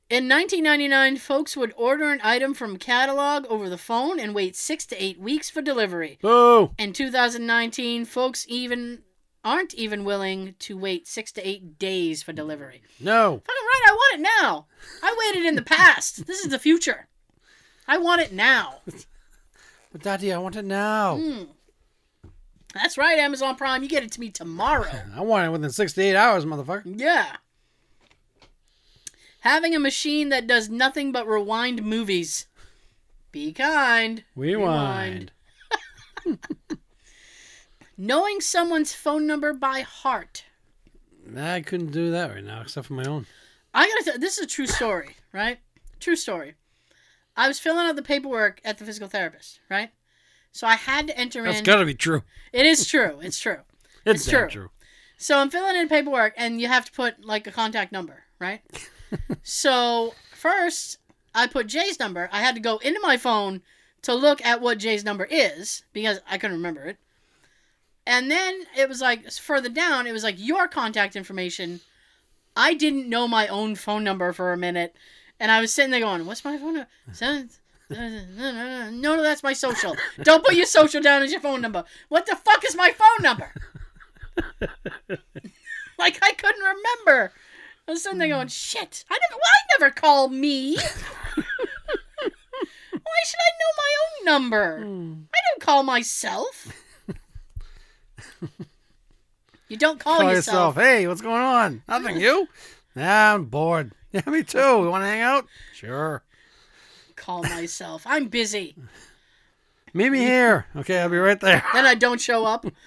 Speaker 2: In 1999, folks would order an item from catalog over the phone and wait six to eight weeks for delivery.
Speaker 3: Boo!
Speaker 2: In 2019, folks even aren't even willing to wait six to eight days for delivery.
Speaker 3: No.
Speaker 2: Fucking right, I want it now. I waited in the past. This is the future. I want it now.
Speaker 3: But Daddy, I want it now.
Speaker 2: Mm. That's right, Amazon Prime. You get it to me tomorrow.
Speaker 3: I want it within 68 hours, motherfucker.
Speaker 2: Yeah. Having a machine that does nothing but rewind movies. Be kind.
Speaker 3: Rewind.
Speaker 2: Knowing someone's phone number by heart.
Speaker 3: I couldn't do that right now, except for my own.
Speaker 2: I gotta tell this is a true story, right? True story. I was filling out the paperwork at the physical therapist, right? So I had to enter
Speaker 3: That's
Speaker 2: in.
Speaker 3: That's gotta be true.
Speaker 2: It is true. It's true.
Speaker 3: It's,
Speaker 2: It's true.
Speaker 3: true.
Speaker 2: So I'm filling in paperwork, and you have to put like a contact number, right? so first, I put Jay's number. I had to go into my phone to look at what Jay's number is because I couldn't remember it. And then it was like further down, it was like your contact information. I didn't know my own phone number for a minute, and I was sitting there going, "What's my phone number?" Seven- No, no, that's my social. Don't put your social down as your phone number. What the fuck is my phone number? like I couldn't remember. I was sitting there going, "Shit! I never. Well, I never call me. Why should I know my own number? Hmm. I don't call myself. you don't call,
Speaker 3: Call
Speaker 2: yourself.
Speaker 3: yourself. Hey, what's going on? Nothing. You? Yeah, I'm bored. Yeah, me too. You want to hang out? Sure.
Speaker 2: Call myself. I'm busy.
Speaker 3: Meet me here. Okay, I'll be right there.
Speaker 2: Then I don't show up.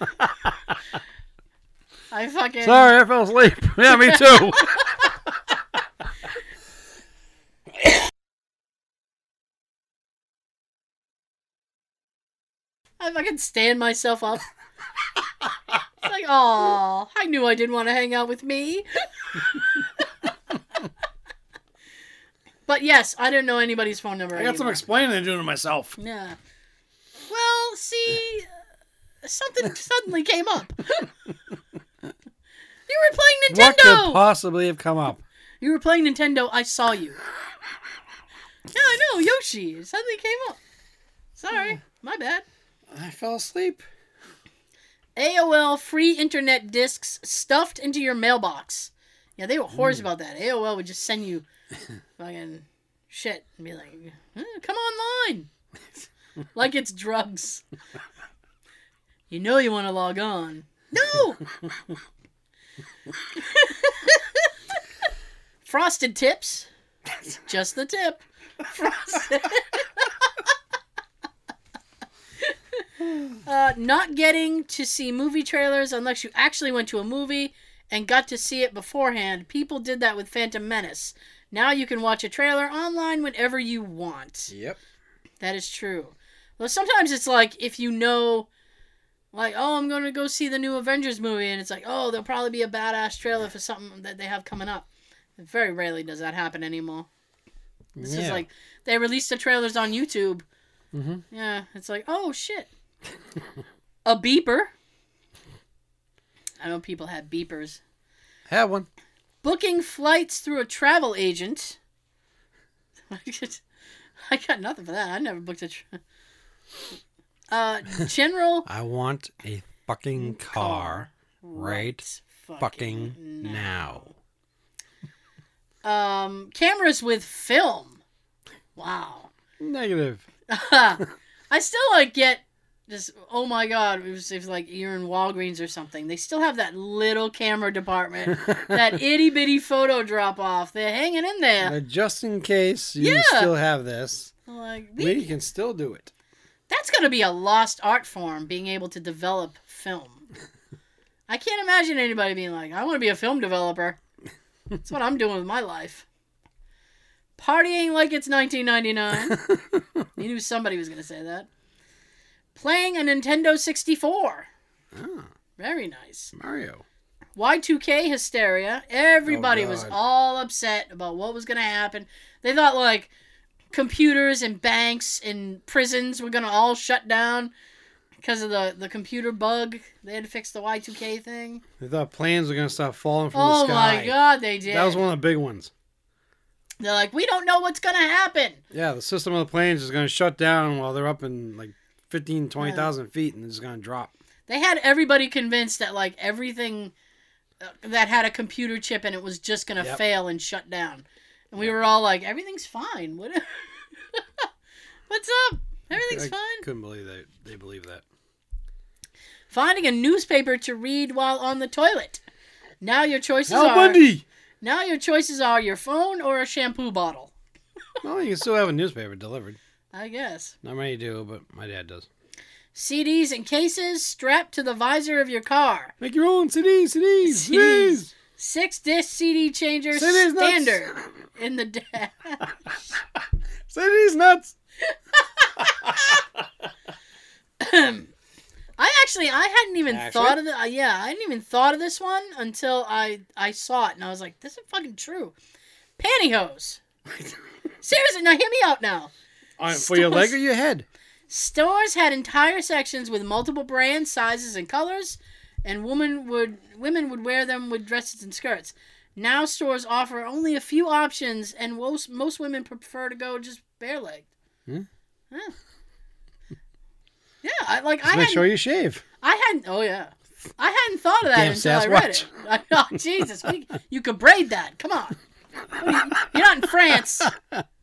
Speaker 2: I fucking.
Speaker 3: Sorry, I fell asleep. Yeah, me too.
Speaker 2: I fucking stand myself up. it's like, oh, I knew I didn't want to hang out with me. But yes, I didn't know anybody's phone number.
Speaker 3: I got some explaining to do to myself.
Speaker 2: Yeah. Well, see, uh, something suddenly came up. you were playing Nintendo.
Speaker 3: What could possibly have come up?
Speaker 2: you were playing Nintendo. I saw you. Yeah, I know Yoshi. It suddenly came up. Sorry, my bad.
Speaker 3: I fell asleep.
Speaker 2: AOL free internet discs stuffed into your mailbox. Yeah, they were whores about that. AOL would just send you fucking shit and be like, "Eh, "Come online," like it's drugs. You know you want to log on. No. Frosted tips. Just the tip. Frosted. uh, not getting to see movie trailers unless you actually went to a movie and got to see it beforehand. People did that with Phantom Menace. Now you can watch a trailer online whenever you want.
Speaker 3: Yep.
Speaker 2: That is true. Well, sometimes it's like if you know, like, oh, I'm going to go see the new Avengers movie, and it's like, oh, there'll probably be a badass trailer for something that they have coming up. Very rarely does that happen anymore. This is
Speaker 3: Yeah.
Speaker 2: like they release the trailers on YouTube.
Speaker 3: Mhm.
Speaker 2: Yeah, it's like, oh shit, a beeper. I know people had beepers.
Speaker 3: Have one.
Speaker 2: Booking flights through a travel agent. I got nothing for that. I never booked a. Tra- uh, general
Speaker 3: I want a fucking car right fucking now.
Speaker 2: Um, cameras with film. Wow.
Speaker 3: Negative.
Speaker 2: I still like get just oh my god it was if like you're in Walgreens or something. They still have that little camera department that itty bitty photo drop off they're hanging in there.
Speaker 3: Uh, just in case you
Speaker 2: Yeah.
Speaker 3: still have this,
Speaker 2: like
Speaker 3: we
Speaker 2: we,
Speaker 3: can still do it.
Speaker 2: that's gonna be a lost art form being able to develop film. I can't imagine anybody being like I want to be a film developer. That's what I'm doing with my life. Partying like it's 1999 you knew somebody was gonna say that playing a Nintendo 64
Speaker 3: Ah,
Speaker 2: very nice
Speaker 3: Mario.
Speaker 2: Y2K hysteria. Everybody was all upset about what was going to happen. They thought like computers and banks and prisons were going to all shut down because of the, the computer bug. They had to fix the Y2K thing.
Speaker 3: They thought planes were gonna stop falling from
Speaker 2: Oh
Speaker 3: the sky.
Speaker 2: Oh my god, they did.
Speaker 3: That was one of the big ones.
Speaker 2: They're like, we don't know what's going to happen.
Speaker 3: Yeah, the system of the planes is gonna shut down while they're up in like 15, 20,000 feet, and it's gonna drop.
Speaker 2: They had everybody convinced that like everything uh, that had a computer chip and it was just going to
Speaker 3: Yep.
Speaker 2: fail and shut down. And we were all like, everything's fine. What? What's up? Everything's
Speaker 3: I
Speaker 2: fine.
Speaker 3: couldn't believe they they believe that.
Speaker 2: Finding a newspaper to read while on the toilet. Now your choices
Speaker 3: Al
Speaker 2: are
Speaker 3: Bundy.
Speaker 2: now your choices are your phone or a shampoo bottle.
Speaker 3: Well, you can still have a newspaper delivered.
Speaker 2: I guess.
Speaker 3: Not many do, but my dad does.
Speaker 2: CDs and cases strapped to the visor of your car.
Speaker 3: Make your own CDs, CDs,
Speaker 2: CDs.
Speaker 3: CDs.
Speaker 2: Six disc CD changer
Speaker 3: CDs nuts.
Speaker 2: standard in the dash.
Speaker 3: CDs nuts.
Speaker 2: I actually I hadn't even
Speaker 3: Actually?
Speaker 2: thought of the uh, yeah I hadn't even thought of this one until I I saw it and I was like this is fucking true. Pantyhose. Seriously, now hear me out now.
Speaker 3: On, for your leg or your head?
Speaker 2: Stores had entire sections with multiple brands, sizes, and colors, and women would women would wear them with dresses and skirts. Now stores offer only a few options, and most most women prefer to go just bare legged.
Speaker 3: Hmm.
Speaker 2: Yeah. Yeah, I, like
Speaker 3: Just
Speaker 2: I
Speaker 3: make sure you shave.
Speaker 2: I hadn't. Oh yeah, I hadn't thought of that
Speaker 3: Damn
Speaker 2: until I read it. Oh Jesus, we, you could braid that. Come on, What are you, you're not in France.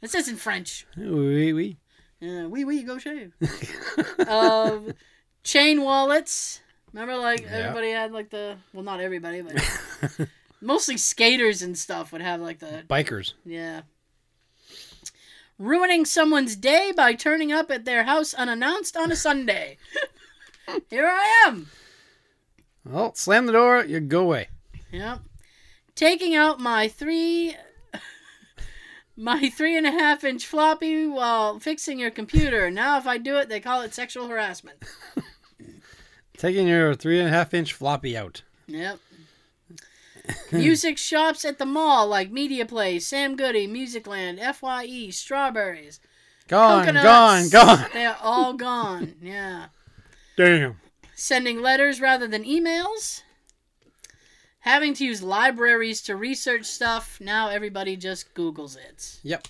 Speaker 2: This isn't French.
Speaker 3: Oui, oui.
Speaker 2: Yeah, wee wee, go shave. um, chain wallets. Remember, like
Speaker 3: Yeah.
Speaker 2: everybody had like the well, not everybody, but mostly skaters and stuff would have like the
Speaker 3: Bikers.
Speaker 2: yeah. Ruining someone's day by turning up at their house unannounced on a Sunday. Here I am.
Speaker 3: Well, slam the door, you go away.
Speaker 2: Yep. Taking out my three my three and a half inch floppy while fixing your computer. Now if I do it, they call it sexual harassment.
Speaker 3: Taking your three and a half inch floppy out.
Speaker 2: Yep. Music shops at the mall like Media Play, Sam Goody, Musicland, FYE, Strawberries,
Speaker 3: Gone,
Speaker 2: Coconuts.
Speaker 3: gone, gone.
Speaker 2: They are all gone. Yeah.
Speaker 3: Damn.
Speaker 2: Sending letters rather than emails. Having to use libraries to research stuff. Now everybody just Googles it.
Speaker 3: Yep.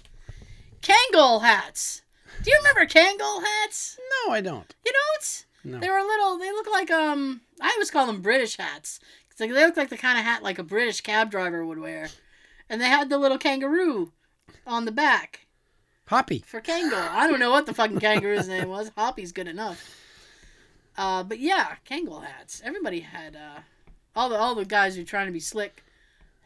Speaker 2: Kangol hats. Do you remember Kangol hats?
Speaker 3: No, I don't.
Speaker 2: You don't?
Speaker 3: No.
Speaker 2: They were little. They look like um. I always call them British hats. It's like they look like the kind of hat like a British cab driver would wear, and they had the little kangaroo on the back
Speaker 3: Hoppy.
Speaker 2: for Kangol. I don't know what the fucking kangaroo's name was. Hoppy's good enough. Uh, but yeah, Kangol hats. Everybody had uh, all the all the guys who were trying to be slick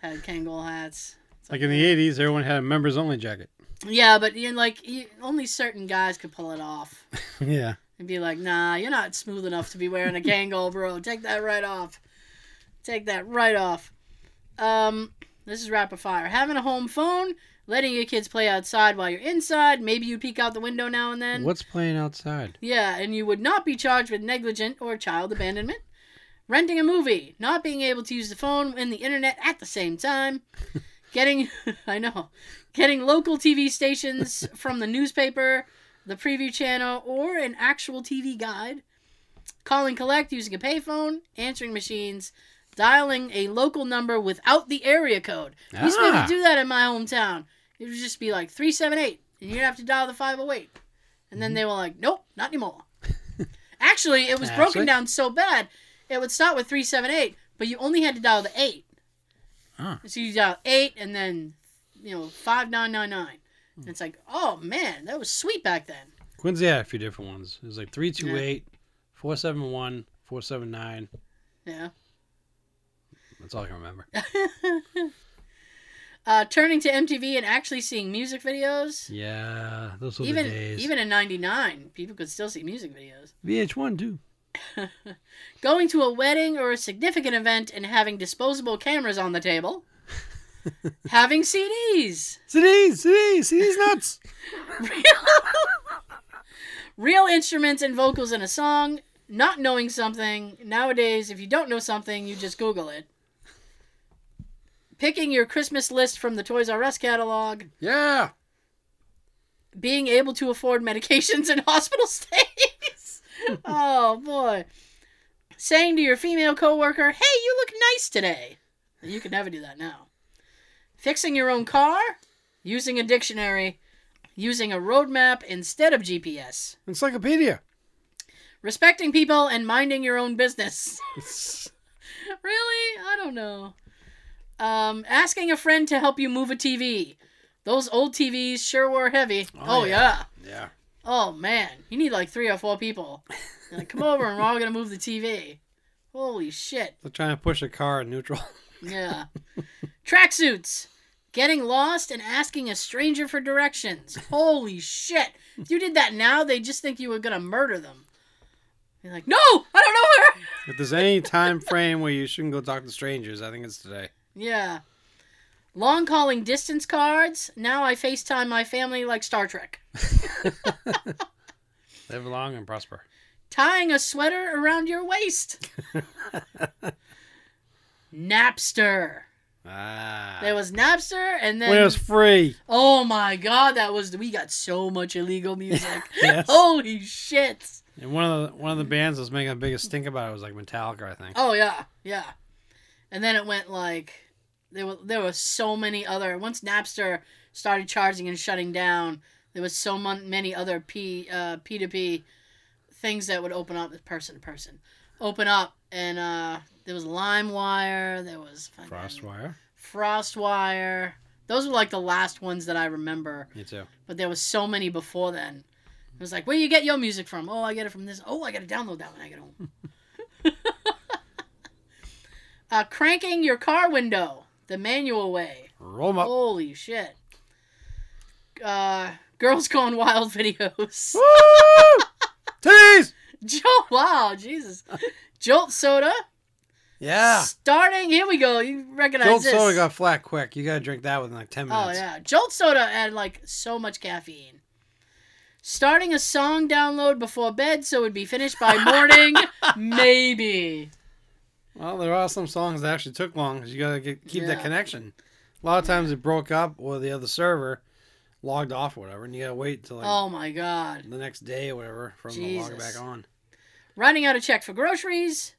Speaker 2: had Kangol hats. It's
Speaker 3: Like in the '80s, everyone had a members only jacket.
Speaker 2: Yeah, but you know, like you, only certain guys could pull it off.
Speaker 3: yeah.
Speaker 2: and be like, "Nah, you're not smooth enough to be wearing a Kangol, bro. Take that right off. Take that right off." Um, this is rapid fire. Having a home phone, letting your kids play outside while you're inside. Maybe you peek out the window now and then.
Speaker 3: What's playing outside?
Speaker 2: Yeah, and you would not be charged with negligent or child abandonment. Renting a movie, not being able to use the phone and the internet at the same time. Getting, I know, getting local TV stations from the newspaper, the preview channel, or an actual TV guide. Calling collect using a payphone, answering machines, dialing a local number without the area code. We used to be able
Speaker 3: Ah.
Speaker 2: to do that in my hometown. It would just be like 378, and you'd have to dial the 508. And then they were like, nope, not anymore. Actually, it was broken down so bad, it would start with 378, but you only had to dial the 8.
Speaker 3: Ah.
Speaker 2: So you dial 8 and then, you know, 5999. And it's like, oh man, that was sweet back then.
Speaker 3: Quincy had a few different ones. It was like 328, 471, 479.
Speaker 2: Yeah.
Speaker 3: That's all I can remember.
Speaker 2: uh, turning to MTV and actually seeing music videos.
Speaker 3: Yeah, those were
Speaker 2: Even
Speaker 3: the days.
Speaker 2: even in '99, people could still see music videos.
Speaker 3: VH1 too.
Speaker 2: Going to a wedding or a significant event and having disposable cameras on the table. having CDs.
Speaker 3: CDs, CDs, CDs nuts.
Speaker 2: Real real instruments and vocals in a song. Not knowing something. Nowadays, if you don't know something, you just Google it. Picking your Christmas list from the Toys R Us catalog.
Speaker 3: Yeah.
Speaker 2: being able to afford medications in hospital stays. oh boy. Saying to your female coworker, "Hey, you look nice today." You can never do that now. Fixing your own car, using a dictionary, using a road map instead of GPS.
Speaker 3: Encyclopedia.
Speaker 2: Respecting people and minding your own business. really? I don't know. Um, asking a friend to help you move a TV. Those old TVs sure were heavy.
Speaker 3: Oh,
Speaker 2: Oh,
Speaker 3: yeah.
Speaker 2: yeah.
Speaker 3: yeah.
Speaker 2: Oh man, you need like three or four people. Like, come over and we're all gonna move the TV. Holy shit.
Speaker 3: They're trying to push a car in neutral.
Speaker 2: Yeah. Tracksuits. Getting lost and asking a stranger for directions. Holy shit. If you did that now, they just think you were gonna murder them. You're like, no, I don't know where.
Speaker 3: if there's any time frame where you shouldn't go talk to strangers, I think it's today.
Speaker 2: Yeah. Long calling distance cards. Now I FaceTime my family like Star Trek.
Speaker 3: Live long and prosper.
Speaker 2: Tying a sweater around your waist. Napster.
Speaker 3: Ah.
Speaker 2: There was Napster, and then
Speaker 3: when it was free.
Speaker 2: oh my god, that was we got so much illegal music.
Speaker 3: Yes.
Speaker 2: Holy shit!
Speaker 3: And one of the one of the bands that was making the biggest stink about it was like Metallica, I think.
Speaker 2: Oh yeah, yeah. And then it went like there were there were so many other once Napster started charging and shutting down. There was so mon- many other P uh, P2P things that would open up person to person, open up, and uh, there was LimeWire. There was
Speaker 3: Frostwire.
Speaker 2: FrostWire. Those were like the last ones that I remember.
Speaker 3: Me too.
Speaker 2: but there was so many before then. It was like, where you get your music from? Oh, I get it from this. Oh, I got to download that when I get home. uh, cranking your car window the manual way.
Speaker 3: Roll up.
Speaker 2: Holy shit. Uh, girls going wild videos.
Speaker 3: Woo! Titties!
Speaker 2: Jolt, wow, Jesus. Jolt soda.
Speaker 3: Yeah.
Speaker 2: Starting, here we go. You recognize this.
Speaker 3: Jolt
Speaker 2: this.
Speaker 3: soda got flat quick. You gotta drink that within like
Speaker 2: 10
Speaker 3: minutes.
Speaker 2: Oh, yeah, Jolt Soda had like so much caffeine. Starting a song download before bed so it'd be finished by morning, maybe.
Speaker 3: Well, there are some songs that actually took long because you gotta get, keep that connection. A lot of times it broke up or the other server logged off or whatever, and you gotta wait till like
Speaker 2: Oh my god.
Speaker 3: the next day or whatever them to log back on.
Speaker 2: Running out of check for groceries.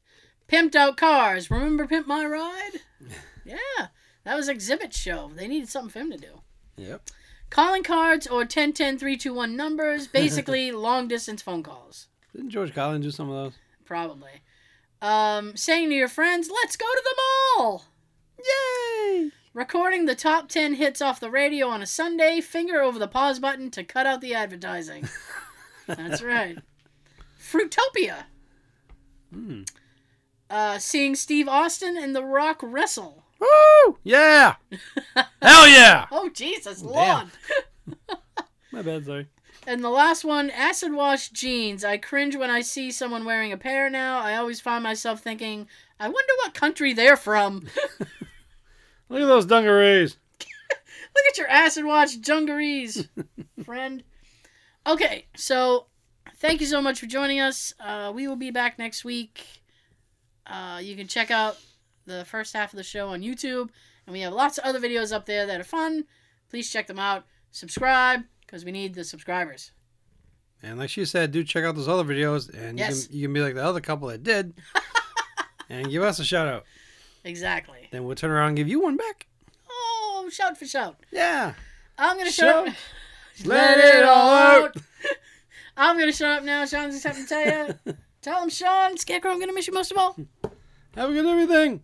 Speaker 2: Pimped out cars. Remember Pimp My Ride? Yeah, that was Xzibit Show. They needed something for him to do.
Speaker 3: Yep.
Speaker 2: Calling cards or 1010 321 numbers, basically long distance phone calls.
Speaker 3: Didn't George Collins do some of those?
Speaker 2: Probably. Um, saying to your friends, let's go to the mall!
Speaker 3: Yay!
Speaker 2: Recording the top 10 hits off the radio on a Sunday, finger over the pause button to cut out the advertising. That's right. Fruitopia.
Speaker 3: Hmm.
Speaker 2: Uh, seeing Steve Austin and The Rock wrestle.
Speaker 3: Woo! Yeah! Hell yeah!
Speaker 2: Oh, Jesus. Lord.
Speaker 3: My bad, sorry.
Speaker 2: And the last one, acid wash jeans. I cringe when I see someone wearing a pair now. I always find myself thinking, I wonder what country they're from.
Speaker 3: Look at those dungarees.
Speaker 2: Look at your acid wash dungarees, friend. Okay, so thank you so much for joining us. Uh, we will be back next week. Uh, you can check out the first half of the show on YouTube, and we have lots of other videos up there that are fun. Please check them out. Subscribe because we need the subscribers.
Speaker 3: And like she said, do check out those other videos, and
Speaker 2: Yes.
Speaker 3: you, can, you can be like the other couple that did, and give us a shout out.
Speaker 2: Exactly.
Speaker 3: Then we'll turn around and give you one back.
Speaker 2: Oh, shout for shout.
Speaker 3: Yeah.
Speaker 2: I'm gonna shut up.
Speaker 3: Shout. Let it all out.
Speaker 2: I'm gonna shut up now. Sean's just having to tell you. tell him, Sean, Scarecrow, I'm gonna miss you most of all.
Speaker 3: Have a good everything.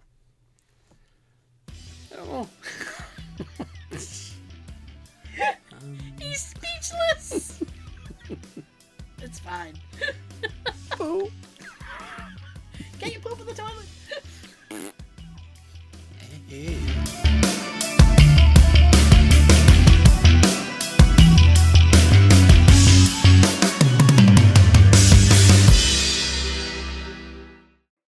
Speaker 3: Oh.
Speaker 2: He's speechless. it's fine.
Speaker 3: Oh.
Speaker 2: Get your poop in the toilet.
Speaker 3: Hey.